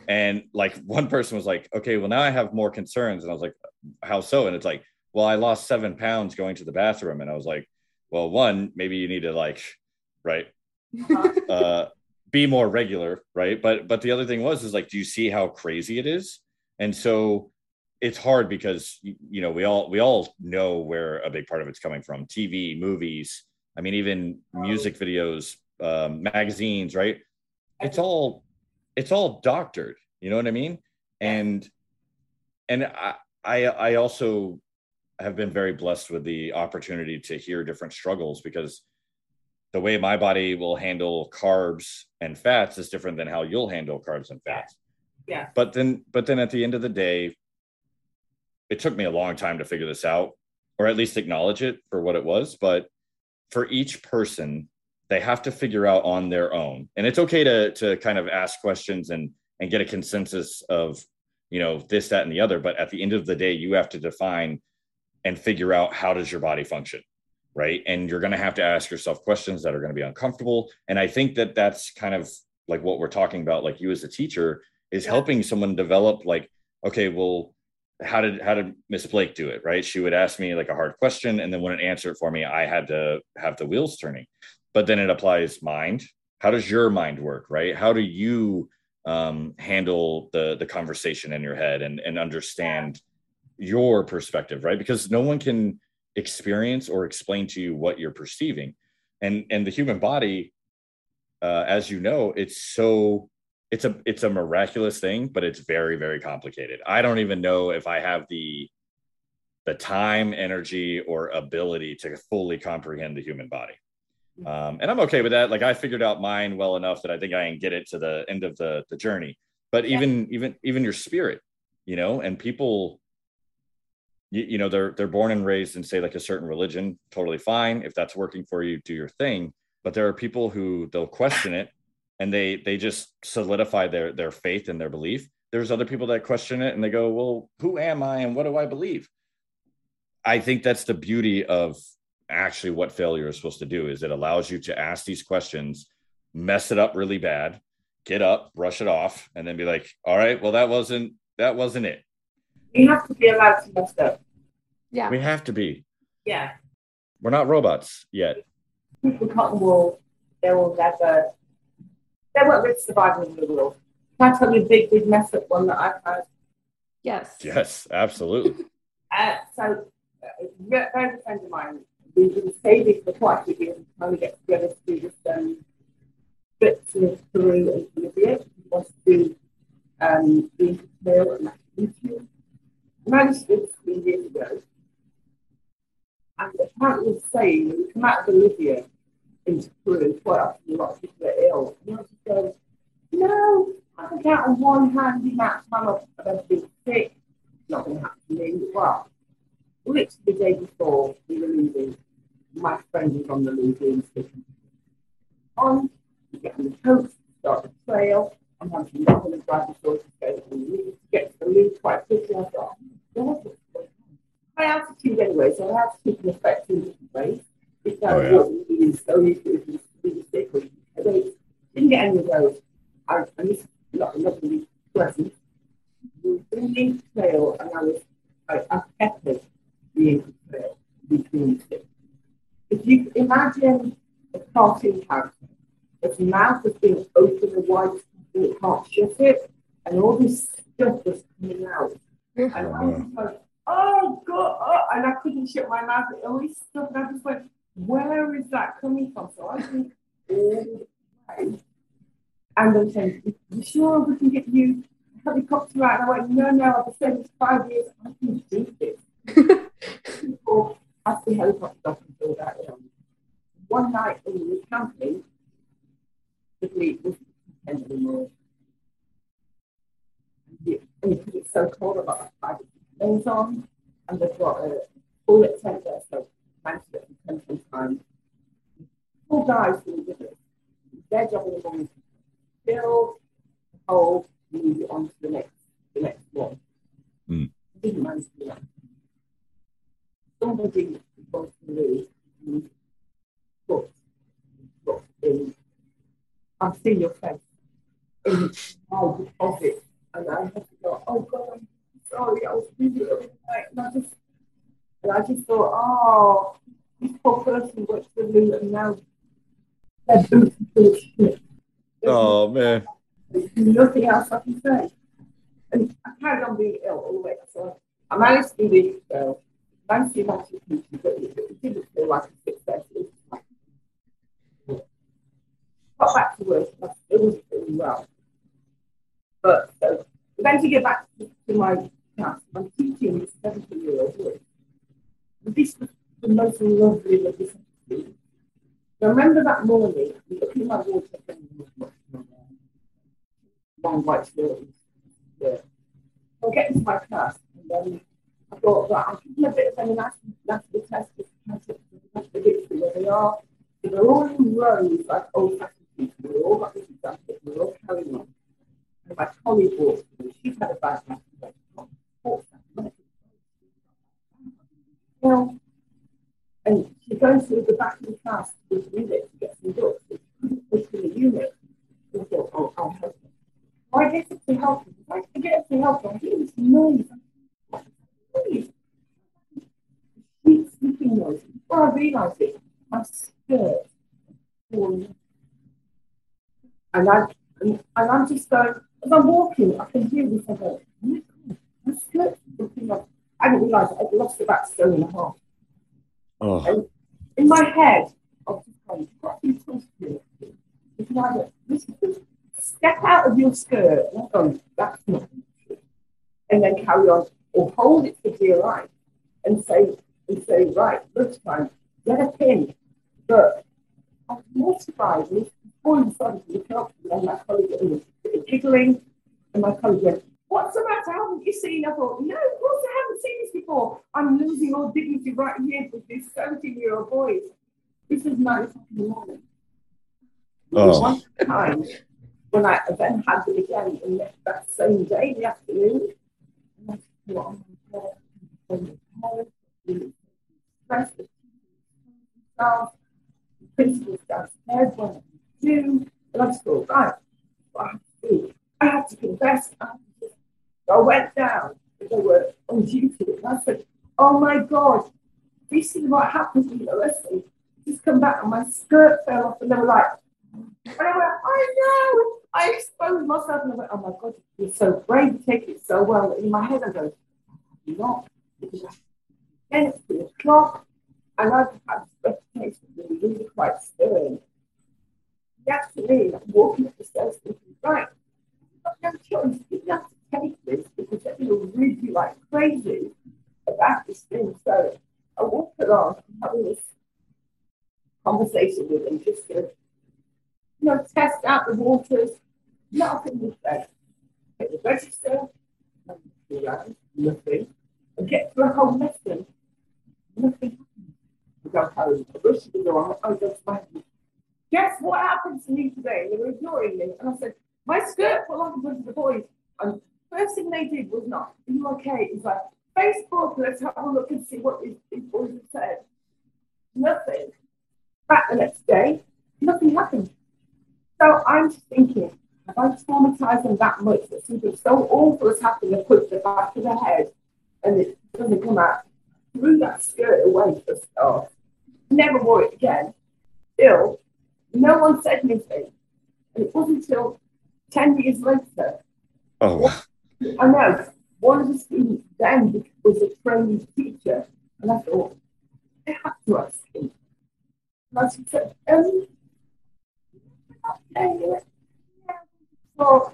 and like one person was like okay well now i have more concerns and i was like how so and it's like well i lost seven pounds going to the bathroom. And i was like well one maybe you need to like right [LAUGHS] uh be more regular right? But but the other thing was is like do you see how crazy it is? And so it's hard because you know we all we all know where a big part of it's coming from tv movies. I mean even music videos um, magazines right? It's all it's all doctored you know what i mean? And and i i, I also have been very blessed with the opportunity to hear different struggles because the way my body will handle carbs and fats is different than how you'll handle carbs and fats. Yeah. but then but then at the end of the day it took me a long time to figure this out or at least acknowledge it for what it was. But for each person they have to figure out on their own. And it's okay to to kind of ask questions and and get a consensus of you know this that and the other. But at the end of the day you have to define and figure out how does your body function right and you're going to have to ask yourself questions that are going to be uncomfortable and i think that that's kind of like what we're talking about like you as a teacher is Yeah. helping someone develop like okay well how did how did Miss Blake do it? Right? She would ask me like a hard question, and then wouldn't answer it for me. I had to have the wheels turning. But then it applies mind. How does your mind work? Right? How do you um, handle the the conversation in your head and and understand your perspective? Right? Because no one can experience or explain to you what you're perceiving, and and the human body, uh, as you know, it's so it's a it's a miraculous thing, but it's very very complicated. I don't even know if I have the the time, energy, or ability to fully comprehend the human body. Um, and I'm okay with that. Like I figured out mine well enough that I think I can get it to the end of the the journey. But even yeah. even even your spirit, you know, and people, you, you know, they're they're born and raised in say like a certain religion, totally fine. If that's working for you, do your thing. But there are people who they'll question it and they they just solidify their their faith and their belief there's other people that question it and they go well who am i and what do i believe i think that's the beauty of actually what failure is supposed to do is it allows you to ask these questions mess it up really bad get up brush it off and then be like all right well that wasn't that wasn't it you have to be allowed to mess up yeah we have to be yeah we're not robots yet people cotton wool they will never they weren't really surviving in the world. Can I tell you a big, big mess up one that I've had? Yes. Yes, absolutely. [LAUGHS] uh, so, uh, very good friend of mine, we've been saving for quite a few years and trying to get together to do this um, trip to Peru and Bolivia. We want to do um, the Trail and YouTube. This three years ago. And apparently saying when we come out of Bolivia, into Peru quite often a lot of people are ill. And I just go, no, I can count on one hand the amount of time I've ever been sick. Not going to happen to me. Well, literally the day before we were leaving, my friend was on the leaving. On, we get on the coach, start the trail. The the oh, high altitude anyway, so I have to keep different ways. Because oh, yeah. what we so used to is sick. Didn't get any of those. I, I missed not lovely presents. We were doing trail and I was I, I it being trail between six. If you imagine a cartoon character, its mouth has been open and wide it can't shut it, and all this stuff was coming out. Mm-hmm. And I was like, oh God, oh, and I couldn't shut my mouth, all this stuff, and I just went, where is that coming from? So I think all the way. And they said, you sure we can get you a helicopter out? And I went, no, no, I've been saying this five years, I can do this. [LAUGHS] People asked the helicopter and all that. One night in were camping, the fleet was And because it's so cold, I've got like five days on, and they've got a toilet tent there, so managed to get some time. Four guys doing it. Their job in the morning build, hold, move on to the next, the next one. Mm. Didn't manage to do that. Somebody was to lose and put, put in, I've seen your face in my deposit, and I had to go, oh God, I'm sorry, I was really and I just and I just thought, oh, this poor person got to lose and now their boots are. Oh, man. There's nothing else I can say. And I carried on being ill all the way. So I managed to do this, uh, managed to but it, it didn't feel like a success. It got back to work, it was doing well. But so, then to get back to, to my class, I'm teaching this 17 year old boy this was the most lovely, lovely thing. I remember that morning, looking at my water long white stories. Yeah. I'll get into my class, and then I thought that I'll give you a bit of an anatomy test to up to where they are. So they're all in rows like old fashioned we're it. And she goes through the back of the class to this unit to get some books. It's in the unit. And so, oh, I'll help her. Well, get help. Why did I get help her? I hear this noise. Noise. Sleeping noise. I realised it, my skirt falling and I and, and I'm just going, as I'm walking, I can hear this. I go, oh my God, my skirt's looking up. I didn't realise I'd lost about stone and a half. Oh, In my head, I was just going, what are you talking about? You can either listen step out of your skirt, and I'm going, that's not true. And then carry on, or hold it for dear life and say, and say, right, this time, get a pin. But I was mortified. And before you started to look up, and my colleague was giggling, and my colleague went, What's the matter? Haven't you seen? I thought, No, of course I haven't seen this before. I'm losing all dignity right here with this 17 year old boy. This is nine o'clock in the morning. Oh. One time when I then had it again in that- that same day, in the afternoon, and I thought, oh my God, I'm so tired, stressed, the staff, the principal's downstairs, what do I do? And I just thought, right, I have to do, I have to confess. I, to I went down, they were on duty, and I said, oh my God, this is what happens when you're listening. Just come back, and my skirt fell off, and they were like, and I went, I know. I exposed myself and I went, oh my God, you're so brave, you take it so well. In my head, I go, you're not. Because it's o'clock, and I've had reputation being really quite stern. Actually, I'm walking up the stairs thinking, right, I've got no choice. You have to take this because to read you like crazy about this thing. So I walk along, having this conversation with them, just to you know, test out the waters. Nothing was there. Get the register, nothing nothing. And get through a whole lesson, nothing Guess what happened to me today? They were ignoring me. And I said, my skirt fell off in front of the boys. And first thing they did was not, are you okay? It's like, Facebook, let's have a look and see what these, boys have said. Nothing. Back the next day, nothing happened. So I'm just thinking, have I traumatized them that much that something so awful has happened and put the back of their head and it doesn't come out? Threw that skirt away for a start. Never wore it again. Still, no one said anything. And it wasn't until 10 years later, oh, I know, one of the students then was a trainee teacher. And I thought, I have to ask him. And I said, um, yeah. Well,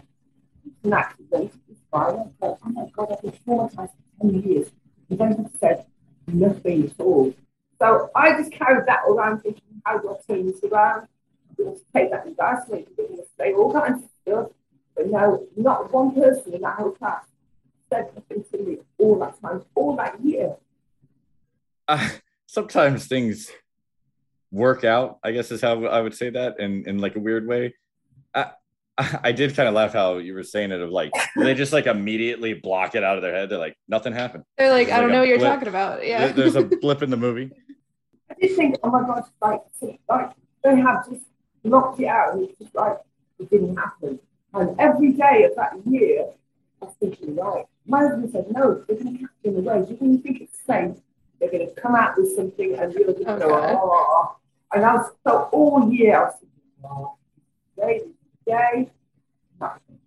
it's an accident. It's fine. I thought, oh my God, I've been traumatized for 10 years. And then he said, nothing at all. So I just carried that around thinking, how do I turn this around? I'm going to take that embarrassment, I'm going to say all kinds of stuff. But no, not one person in that whole class said nothing to me all that time, all that year. uh, sometimes things work out. I guess is how I would say that in in like a weird way. I I I did kind of laugh how you were saying it of like [LAUGHS] they just like immediately block it out of their head. They're like nothing happened. They're like, There's I don't like know what you're blip. talking about. Yeah. There's a [LAUGHS] blip in the movie. I did think, oh my gosh, like, like they have just blocked it out and it's just like it didn't happen. And every day of that year, I was thinking, right, my husband said, no, they're going to catch you in the way. You you think it's safe, they're going to come out with something and you're just Oh, go, God. oh. And I was, so all year, I was thinking, oh, day, day, nothing.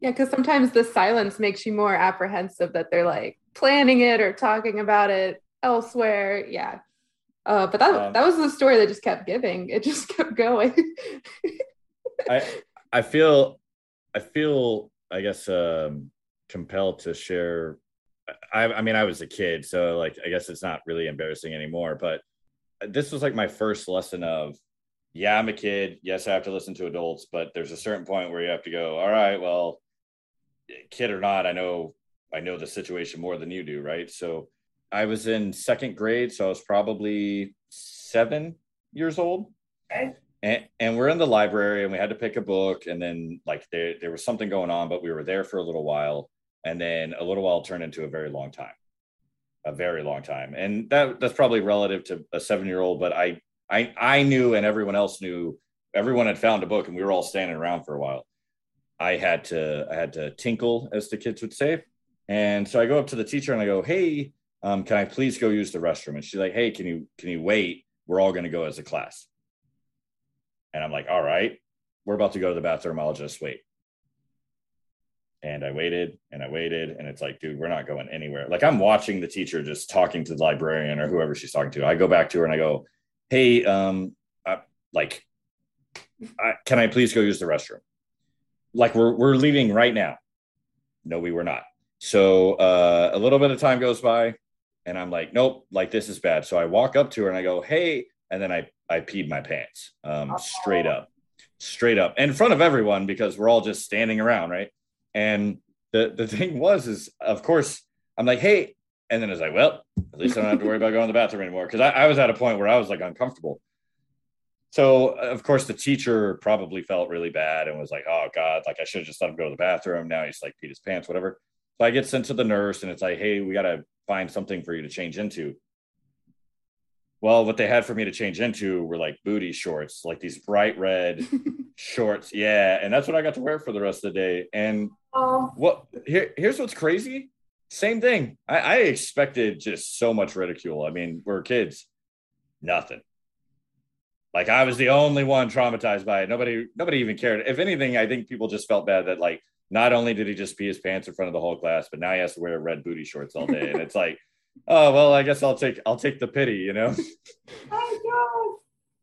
Yeah, because sometimes the silence makes you more apprehensive that they're like planning it or talking about it elsewhere. Yeah. Uh, but that Um, that was the story that just kept giving. It just [LAUGHS] kept going. I I feel I feel I guess um compelled to share I I mean I was a kid so like I guess it's not really embarrassing anymore but this was like my first lesson of yeah I'm a kid yes I have to listen to adults but there's a certain point where you have to go all right well kid or not I know I know the situation more than you do right so I was in second grade so I was probably 7 years old. Okay? and, and we're in the library and we had to pick a book and then like there, there was something going on but we were there for a little while and then a little while turned into a very long time a very long time. And that that's probably relative to a seven year old but i i i knew and everyone else knew everyone had found a book and we were all standing around for a while. I had to i had to tinkle as the kids would say. And so i go up to the teacher and i go hey um, can I please go use the restroom? And she's like, hey, can you can you wait? We're all going to go as a class. And I'm like, all right, we're about to go to the bathroom. I'll just wait. And I waited and I waited. And it's like, dude, we're not going anywhere. Like I'm watching the teacher just talking to the librarian or whoever she's talking to. I go back to her and I go, hey, um, I, like, I, can I please go use the restroom? Like we're, we're leaving right now. No, we were not. So uh, a little bit of time goes by and I'm like, nope, like this is bad. So I walk up to her and I go, hey, and then I I peed my pants, um, straight up, straight up, in front of everyone because we're all just standing around, right? And the the thing was, is of course I'm like, hey, and then it's like, well, at least I don't have to worry about going to the bathroom anymore because I, I was at a point where I was like uncomfortable. So of course the teacher probably felt really bad and was like, oh God, like I should have just let him go to the bathroom. Now he's like peed his pants, whatever. So I get sent to the nurse and it's like, hey, we gotta find something for you to change into. Well, what they had for me to change into were like booty shorts, like these bright red [LAUGHS] shorts. Yeah. And that's what I got to wear for the rest of the day. And Oh, what here, here's what's crazy. Same thing. I, I expected just so much ridicule. I mean, we're kids. Nothing. Like I was the only one traumatized by it. Nobody, nobody even cared. If anything, I think people just felt bad that like not only did he just pee his pants in front of the whole class, but now he has to wear red booty shorts all day. And it's like, [LAUGHS] oh well, I guess I'll take I'll take the pity, you know. [LAUGHS] oh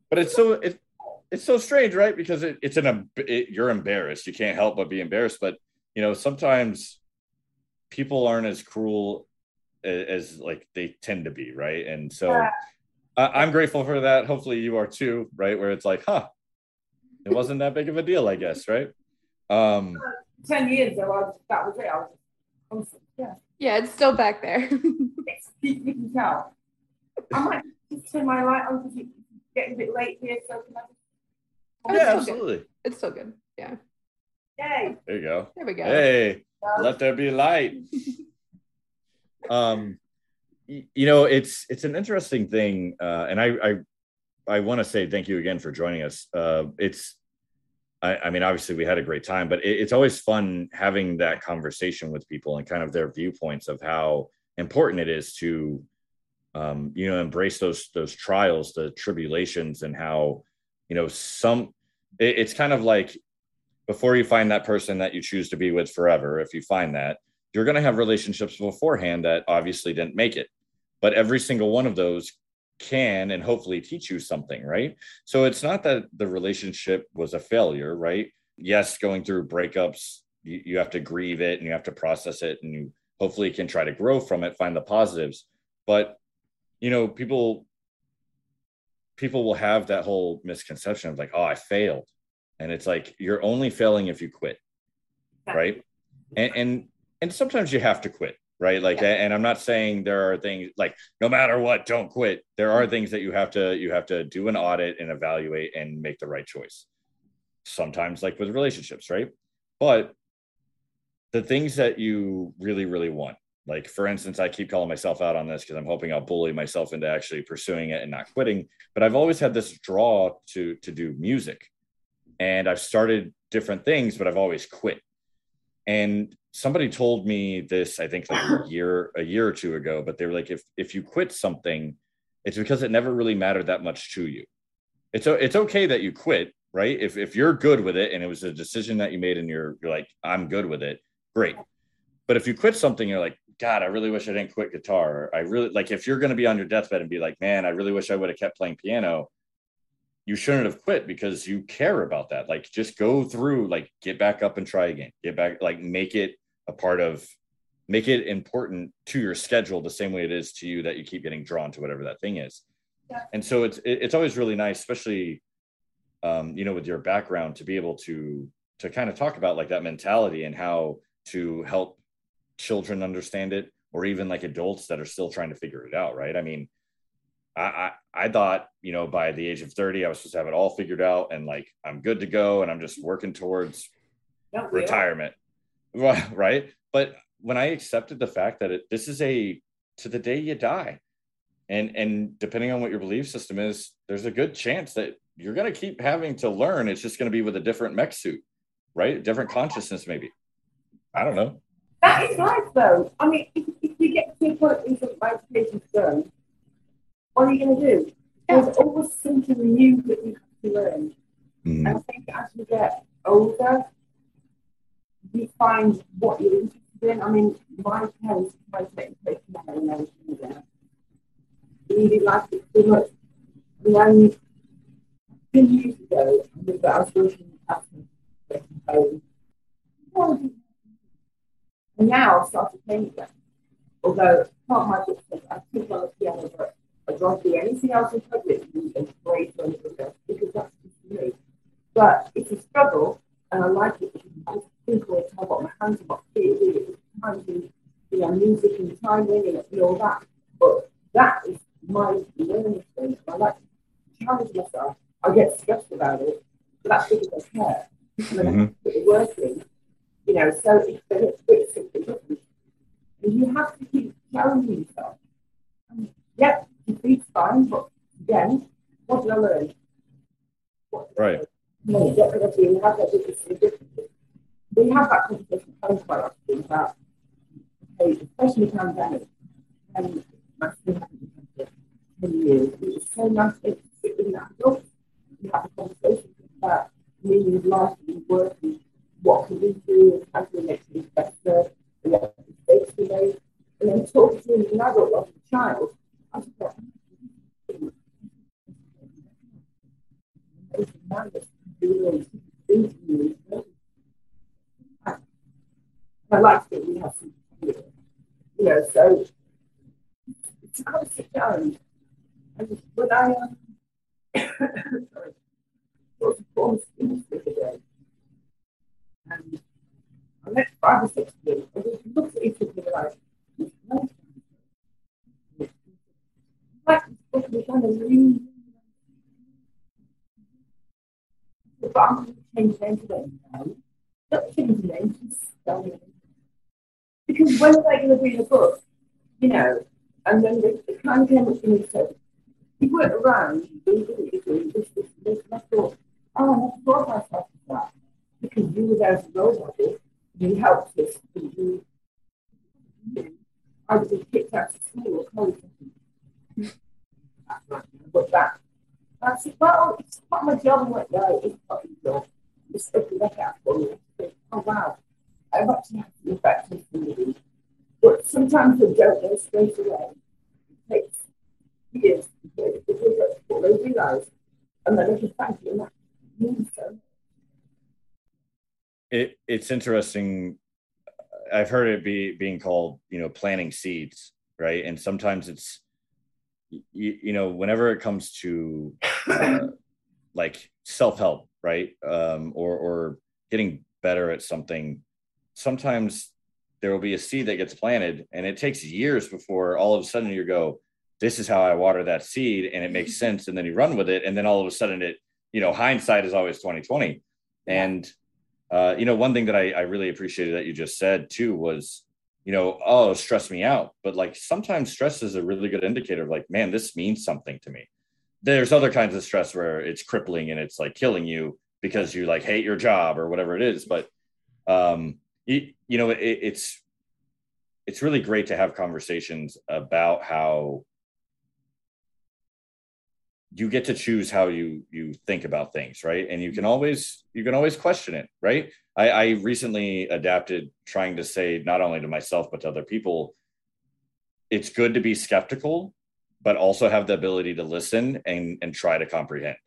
But it's so it, it's so strange, right? Because it, it's an it, you're embarrassed. You can't help but be embarrassed. But you know, sometimes people aren't as cruel as, as like they tend to be, right? And so Yeah. I, I'm grateful for that. Hopefully, you are too, right? Where it's like, huh, it wasn't that big of a deal, I guess, right? Um, God. Ten years ago, I was, that was it. I was, I was yeah. Yeah, it's still back there. [LAUGHS] It's you can tell. I might just turn my light on because it's getting a bit late here, so can I just Oh, yeah, it's still good. absolutely. it's still good. Yeah. Yay. There you go. There we go. Hey, let there be light. [LAUGHS] um you know it's it's an interesting thing uh and i i i want to say thank you again for joining us uh it's i i mean obviously we had a great time but it, it's always fun having that conversation with people and kind of their viewpoints of how important it is to um you know embrace those those trials the tribulations and how you know some it, it's kind of like before you find that person that you choose to be with forever if you find that you're going to have relationships beforehand that obviously didn't make it. But every single one of those can and hopefully teach you something right? So it's not that the relationship was a failure right? Yes going through breakups you, you have to grieve it and you have to process it and you hopefully can try to grow from it find the positives. But you know people people will have that whole misconception of like oh i failed. And it's like you're only failing if you quit right? And and and sometimes you have to quit right? Like Yeah. and i'm not saying there are things like no matter what don't quit. There are mm-hmm. things that you have to you have to do an audit and evaluate and make the right choice. Sometimes like with relationships right? But the things that you really really want like for instance i keep calling myself out on this because i'm hoping i'll bully myself into actually pursuing it and not quitting but i've always had this draw to to do music. And i've started different things but i've always quit. And somebody told me this i think like a [CLEARS THROAT] year a year or two ago but they were like if if you quit something it's because it never really mattered that much to you. It's it's okay that you quit right? If if you're good with it and it was a decision that you made and you're you're like i'm good with it great. But if you quit something you're like god i really wish i didn't quit guitar. I really like if you're going to be on your deathbed and be like man i really wish i would have kept playing piano you shouldn't have quit because you care about that. Like just go through like get back up and try again. Get back like make it a part of make it important to your schedule the same way it is to you that you keep getting drawn to whatever that thing is Yeah. and so it's it's always really nice especially um you know with your background to be able to to kind of talk about like that mentality and how to help children understand it or even like adults that are still trying to figure it out right i mean I, I I thought, you know, by the age of 30, I was supposed to have it all figured out and like I'm good to go and I'm just working towards retirement. Right. [LAUGHS] Right. But when I accepted the fact that it, this is a to the day you die. And and depending on what your belief system is, there's a good chance that you're gonna keep having to learn. It's just gonna be with a different mech suit, right? Different consciousness, maybe. I don't know. That is life, though. I mean, if, if you get to to a point in my education's done, what are you going to do? There's always something new that you have to learn. Mhm. And I think as you get older, you find what you're interested in. I mean, my parents tried to make me when I was younger. Didn't like it too much. And then, two years ago, I remember I was working at home. And now I've started playing again. Although part of my business, I keep on the piano, but I don't do anything else in public anything else because that's just me. But it's a struggle, and I like it because I all the what my hands are, what feet are doing, time you know, music and timing and, all that. But that is my learning thing. I like to challenge myself. I get stressed about it, but that's because I care. And then I have to put the work in. You know, so it's then it's it's something different. And you have to keep challenging yourself. And, your feet's fine, but again, what did I learn? What did I Right. learn? We have that. We have that conversation quite often about, especially pandemic, and hasn't been for 10 years. So nice to sit in that book and have a conversation about meaning of life and work and what can we do can we make things better what mistakes we. And then talking to as an adult, like a child, I just thought, amazing to I like that we have some, you know, so it's a constant challenge. And when I um, was former student the day, and I met five or six them, and we looked at each other like, was kind of really the bomb changed to now. Not change the names, just them. Because when are they going to read the book? You know, and then the, of came up to me and said, you weren't around, you didn't you this, this, this, and I thought, oh, I myself that. Because you were there as a role model, you helped us, you, you I was kicked out of school or college. But that, that's it. Well, it's not my job. I'm like, no, it's not your job. Just look at that for me. Oh, wow. Actually had to affect this community. But sometimes they don't know straight away. It takes years before they realize. And then they can thank you. That means so it it's interesting i've heard it be being called you know planting seeds right and sometimes it's you, you know whenever it comes to uh, [LAUGHS] like self-help right? Um or or getting better at something sometimes there will be a seed that gets planted and it takes years before all of a sudden you go this is how i water that seed and it makes [LAUGHS] sense and then you run with it and then all of a sudden it you know hindsight is always 2020 and uh, you know, one thing that I, I really appreciated that you just said too was, you know, oh, stress me out. But like sometimes stress is a really good indicator of like, man, this means something to me. There's other kinds of stress where it's crippling and it's like killing you because you like hate your job or whatever it is. But um, you, you know, it, it's it's really great to have conversations about how you get to choose how you you think about things right? And you can always you can always question it right? I i recently adapted trying to say not only to myself but to other people it's good to be skeptical but also have the ability to listen and and try to comprehend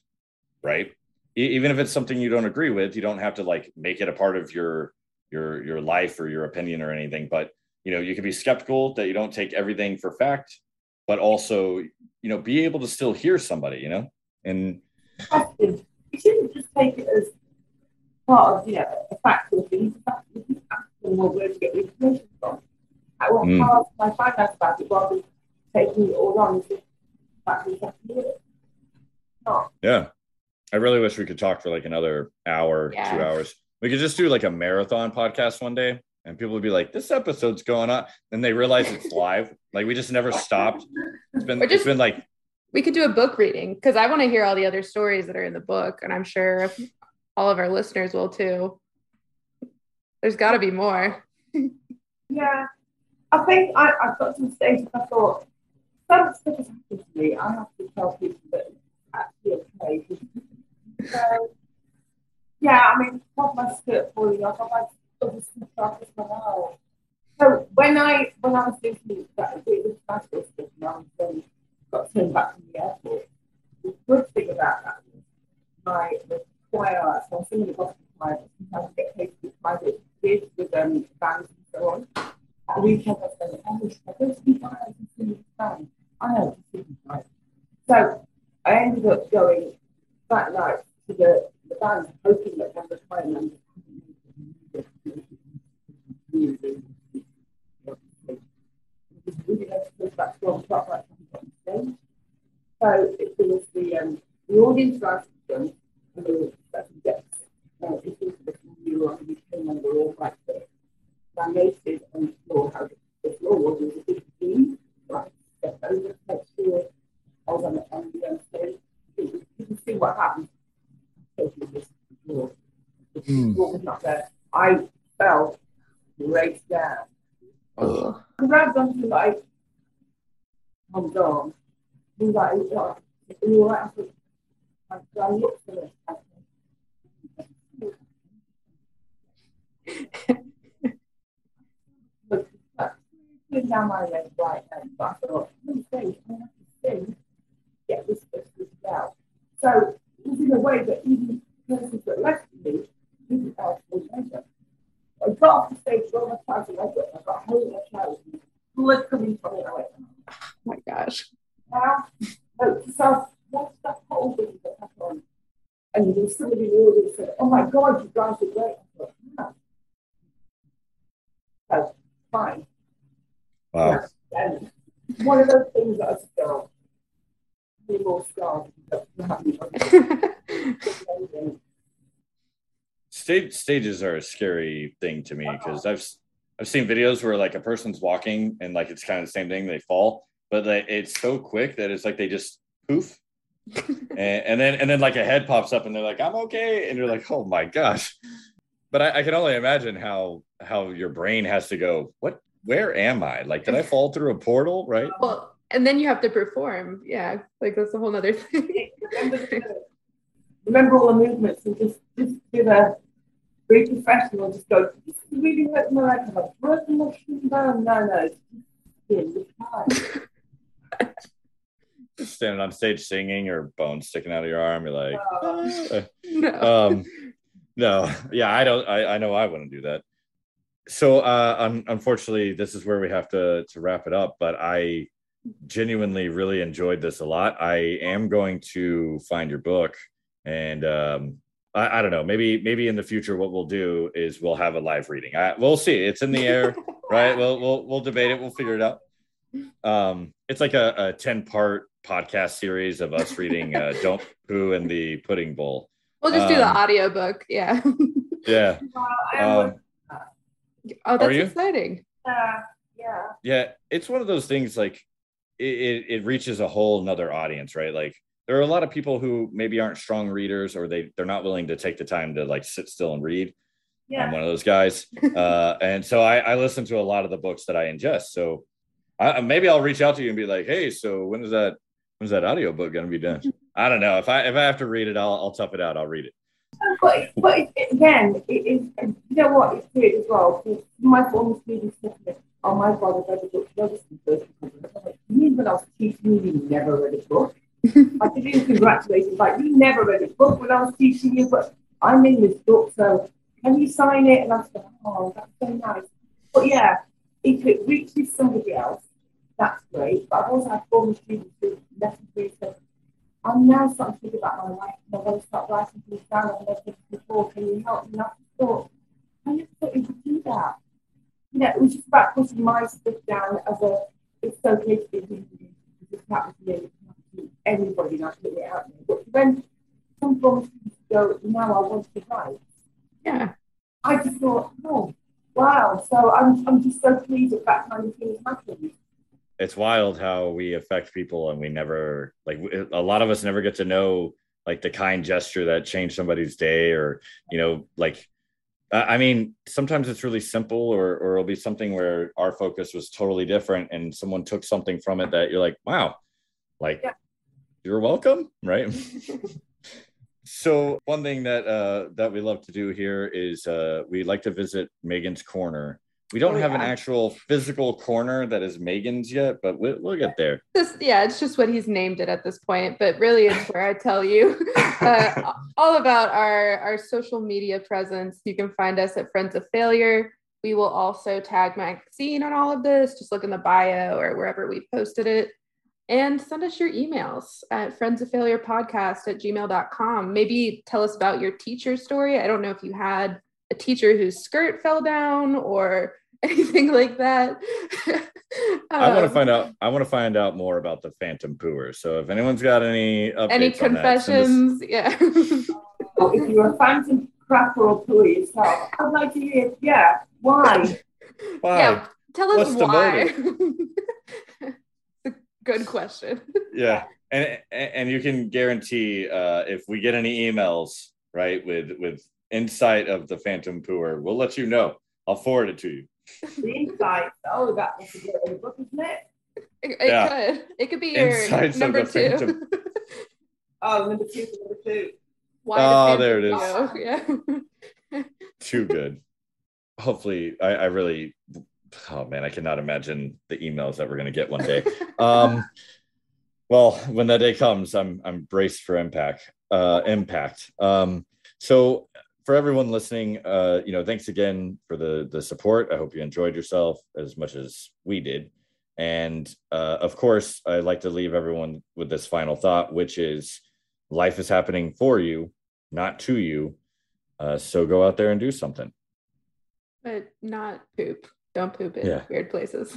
right? Even if it's something you don't agree with you don't have to like make it a part of your your your life or your opinion or anything but you know you can be skeptical that you don't take everything for fact but also you know be able to still hear somebody you know and question. You shouldn't just take it as part of, you know, a factual thing. You have to ask them well, where to get the information from. How, Mm. how else can I find out about it rather than taking it all on as if that's it? Not. yeah i really wish we could talk for like another hour Yeah. two hours we could just do like a marathon podcast one day and people would be like this episode's going on and they realize it's [LAUGHS] live like we just never stopped it's been Or it's just- been like We could do a book reading because I want to hear all the other stories that are in the book, and I'm sure all of our listeners will too. There's got to be more. [LAUGHS] Yeah. I think I, I got to the stage I thought, some stuff has happened to me. I have to tell people that it's actually okay. [LAUGHS] so, yeah, I mean, have my skirt falling off, I've had other as well. So when I when I was thinking that it was special stuff I got turned back from the airport, the good thing about that was my the choir, so I'm singing the gospel choir, sometimes I get paid to do private with um, bands and so on. At weekend I spend oh, I to the choir and sing with band. I know it's right. So I ended up going that night to the, the band, hoping that one of the choir members really nice to back from top right stage. Mm. So it was the the audience it was the new on the UK member all back there. On the floor how the floor was a big. Right. You see what happened. The floor was not there. I felt right down. Oh. grabbed onto like my dog. He was like, oh, are you alright? I said, like, I looked at it. I said, Put down my leg right I thought, I have to get this this out. So it was in a way that even persons that left me didn't actually measure. I got the stage, rolled my trousers, and I got, I got hold of my trousers, blood coming from it. I Oh my gosh. now, so what's that whole thing that happened? And there somebody in the audience said, Oh my God, you guys are great. I thought, yeah. So, fine. Wow. And one of those things that I just go, be more scars. but you have me. Stage stages are a scary thing to me because I've I've seen videos where like a person's walking and like it's kind of the same thing, they fall, but like, it's so quick that it's like they just poof. [LAUGHS] and, and then and then like a head pops up and they're like, I'm okay. And you're like, oh my gosh. But I, I can only imagine how how your brain has to go, what where am I? Like, did I fall through a portal? Right. Well, and then you have to perform. Yeah, like that's a whole nother thing. [LAUGHS] remember, all the movements and just just give a very professional. Just go. This is really hurting my leg. I've broken my shin bone. No, no. It's just it's. [LAUGHS] Just standing on stage singing or bones sticking out of your arm. You're like, "Ah." [LAUGHS] no. um no yeah i don't i i know i wouldn't do that so uh un- unfortunately this is where we have to to wrap it up but i genuinely really enjoyed this a lot i am going to find your book and um I, I don't know. Maybe maybe in the future what we'll do is we'll have a live reading. I, we'll see. It's in the air [LAUGHS] right? We'll we'll we'll debate it. We'll figure it out. Um it's like a, a 10 part podcast series of us reading uh [LAUGHS] don't poo in the pudding bowl. We'll just do the um, audiobook. Yeah. [LAUGHS] yeah. Well, um, oh, that's exciting. uh, yeah. yeah it's one of those things like it, it, it reaches a whole nother audience right? Like there are a lot of people who maybe aren't strong readers or they they're not willing to take the time to like sit still and read. I'm one of those guys. [LAUGHS] Uh and so i i listen to a lot of the books that i ingest. So I, maybe i'll reach out to you and be like hey so when is that when's that audiobook going to be done? I don't know. If i if i have to read it i'll i'll tough it out. I'll read it. But, but it, again, it is, you know what, it's weird as well. My former said to oh my I've read a book, I've read this book. You mean when I was teaching you never read a book? I did it in congratulations, like, you never read a book when I was teaching you, but I'm in this book, so can you sign it? And I said, oh, that's so nice. But yeah, if it reaches somebody else, that's great. But I've also had former students who messaged me said, I'm now starting to think about my life and I want to start writing things down. I've never before. Can you help me? And I thought, I never thought you could do that. You know, it was just about putting my stuff down as a, it's okay to be reading. This happened to me, it can happen to anybody, and I put it out there. But when some former students go, now I want to write, Yeah. I just thought, oh, wow. So I'm, I'm just so pleased that that kind of thing is happening. it's wild how we affect people and we never like a lot of us never get to know like the kind gesture that changed somebody's day or you know like I mean, sometimes it's really simple, or or it'll be something where our focus was totally different, and someone took something from it that you're like, wow, like Yeah. you're welcome, right? [LAUGHS] so one thing that uh, that we love to do here is uh, we like to visit Megan's corner. We don't Oh, have an actual physical corner that is Megan's yet, but we'll, we'll get there. [LAUGHS] Just yeah, it's just what he's named it at this point. But really, it's where I tell you [LAUGHS] uh, all about our our social media presence. You can find us at Friends of Failure. We will also tag magazine on all of this. Just look in the bio or wherever we posted it. And send us your emails at friends of failure podcast at gmail.com. Maybe tell us about your teacher story. I don't know if you had a teacher whose skirt fell down or [LAUGHS] anything like that. [LAUGHS] I want to Um, find out. I want to find out more about the Phantom Pooer. So if anyone's got any updates any on that, confessions. Yeah. Or if you're a phantom crapper or poo yourself, I'd like to hear, yeah, why? Why? Yeah. Tell us What's the why. [LAUGHS] it's a good question. [LAUGHS] yeah and and you can guarantee uh if we get any emails right with with insight of the phantom pooer we'll let you know i'll forward it to you The insight, oh, that was the in the book, isn't it? It, it Yeah. could. It could be your Insights of number the two. Phantom. [LAUGHS] Oh, number two, number two. Why Oh, Phantom there it is. Go. [LAUGHS] Yeah. too good hopefully I, I really oh man i cannot imagine the emails that we're going to get one day. Um [LAUGHS] well when that day comes i'm i'm braced for impact uh impact. Um so for everyone listening uh you know thanks again for the the support. I hope you enjoyed yourself as much as we did. And uh of course i'd like to leave everyone with this final thought which is life is happening for you not to you. Uh so go out there and do something. But not poop. Don't poop in Yeah. weird places.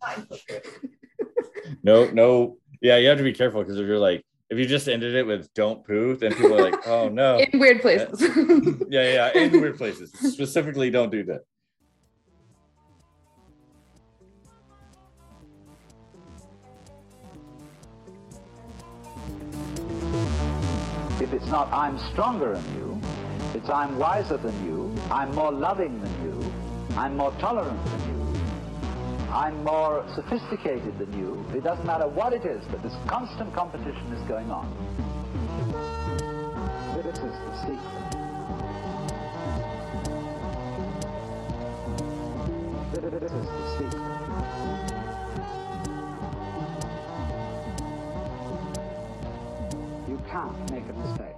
[LAUGHS] no no yeah you have to be careful because if you're like if you just ended it with don't poop," then people are like oh no [LAUGHS] In weird places. [LAUGHS] yeah yeah in weird places specifically don't do that If it's not I'm stronger than you, it's I'm wiser than you, I'm more loving than you, I'm more tolerant than you, I'm more sophisticated than you. It doesn't matter what it is, but this constant competition is going on. This is the secret. This is the secret. You can't make a mistake.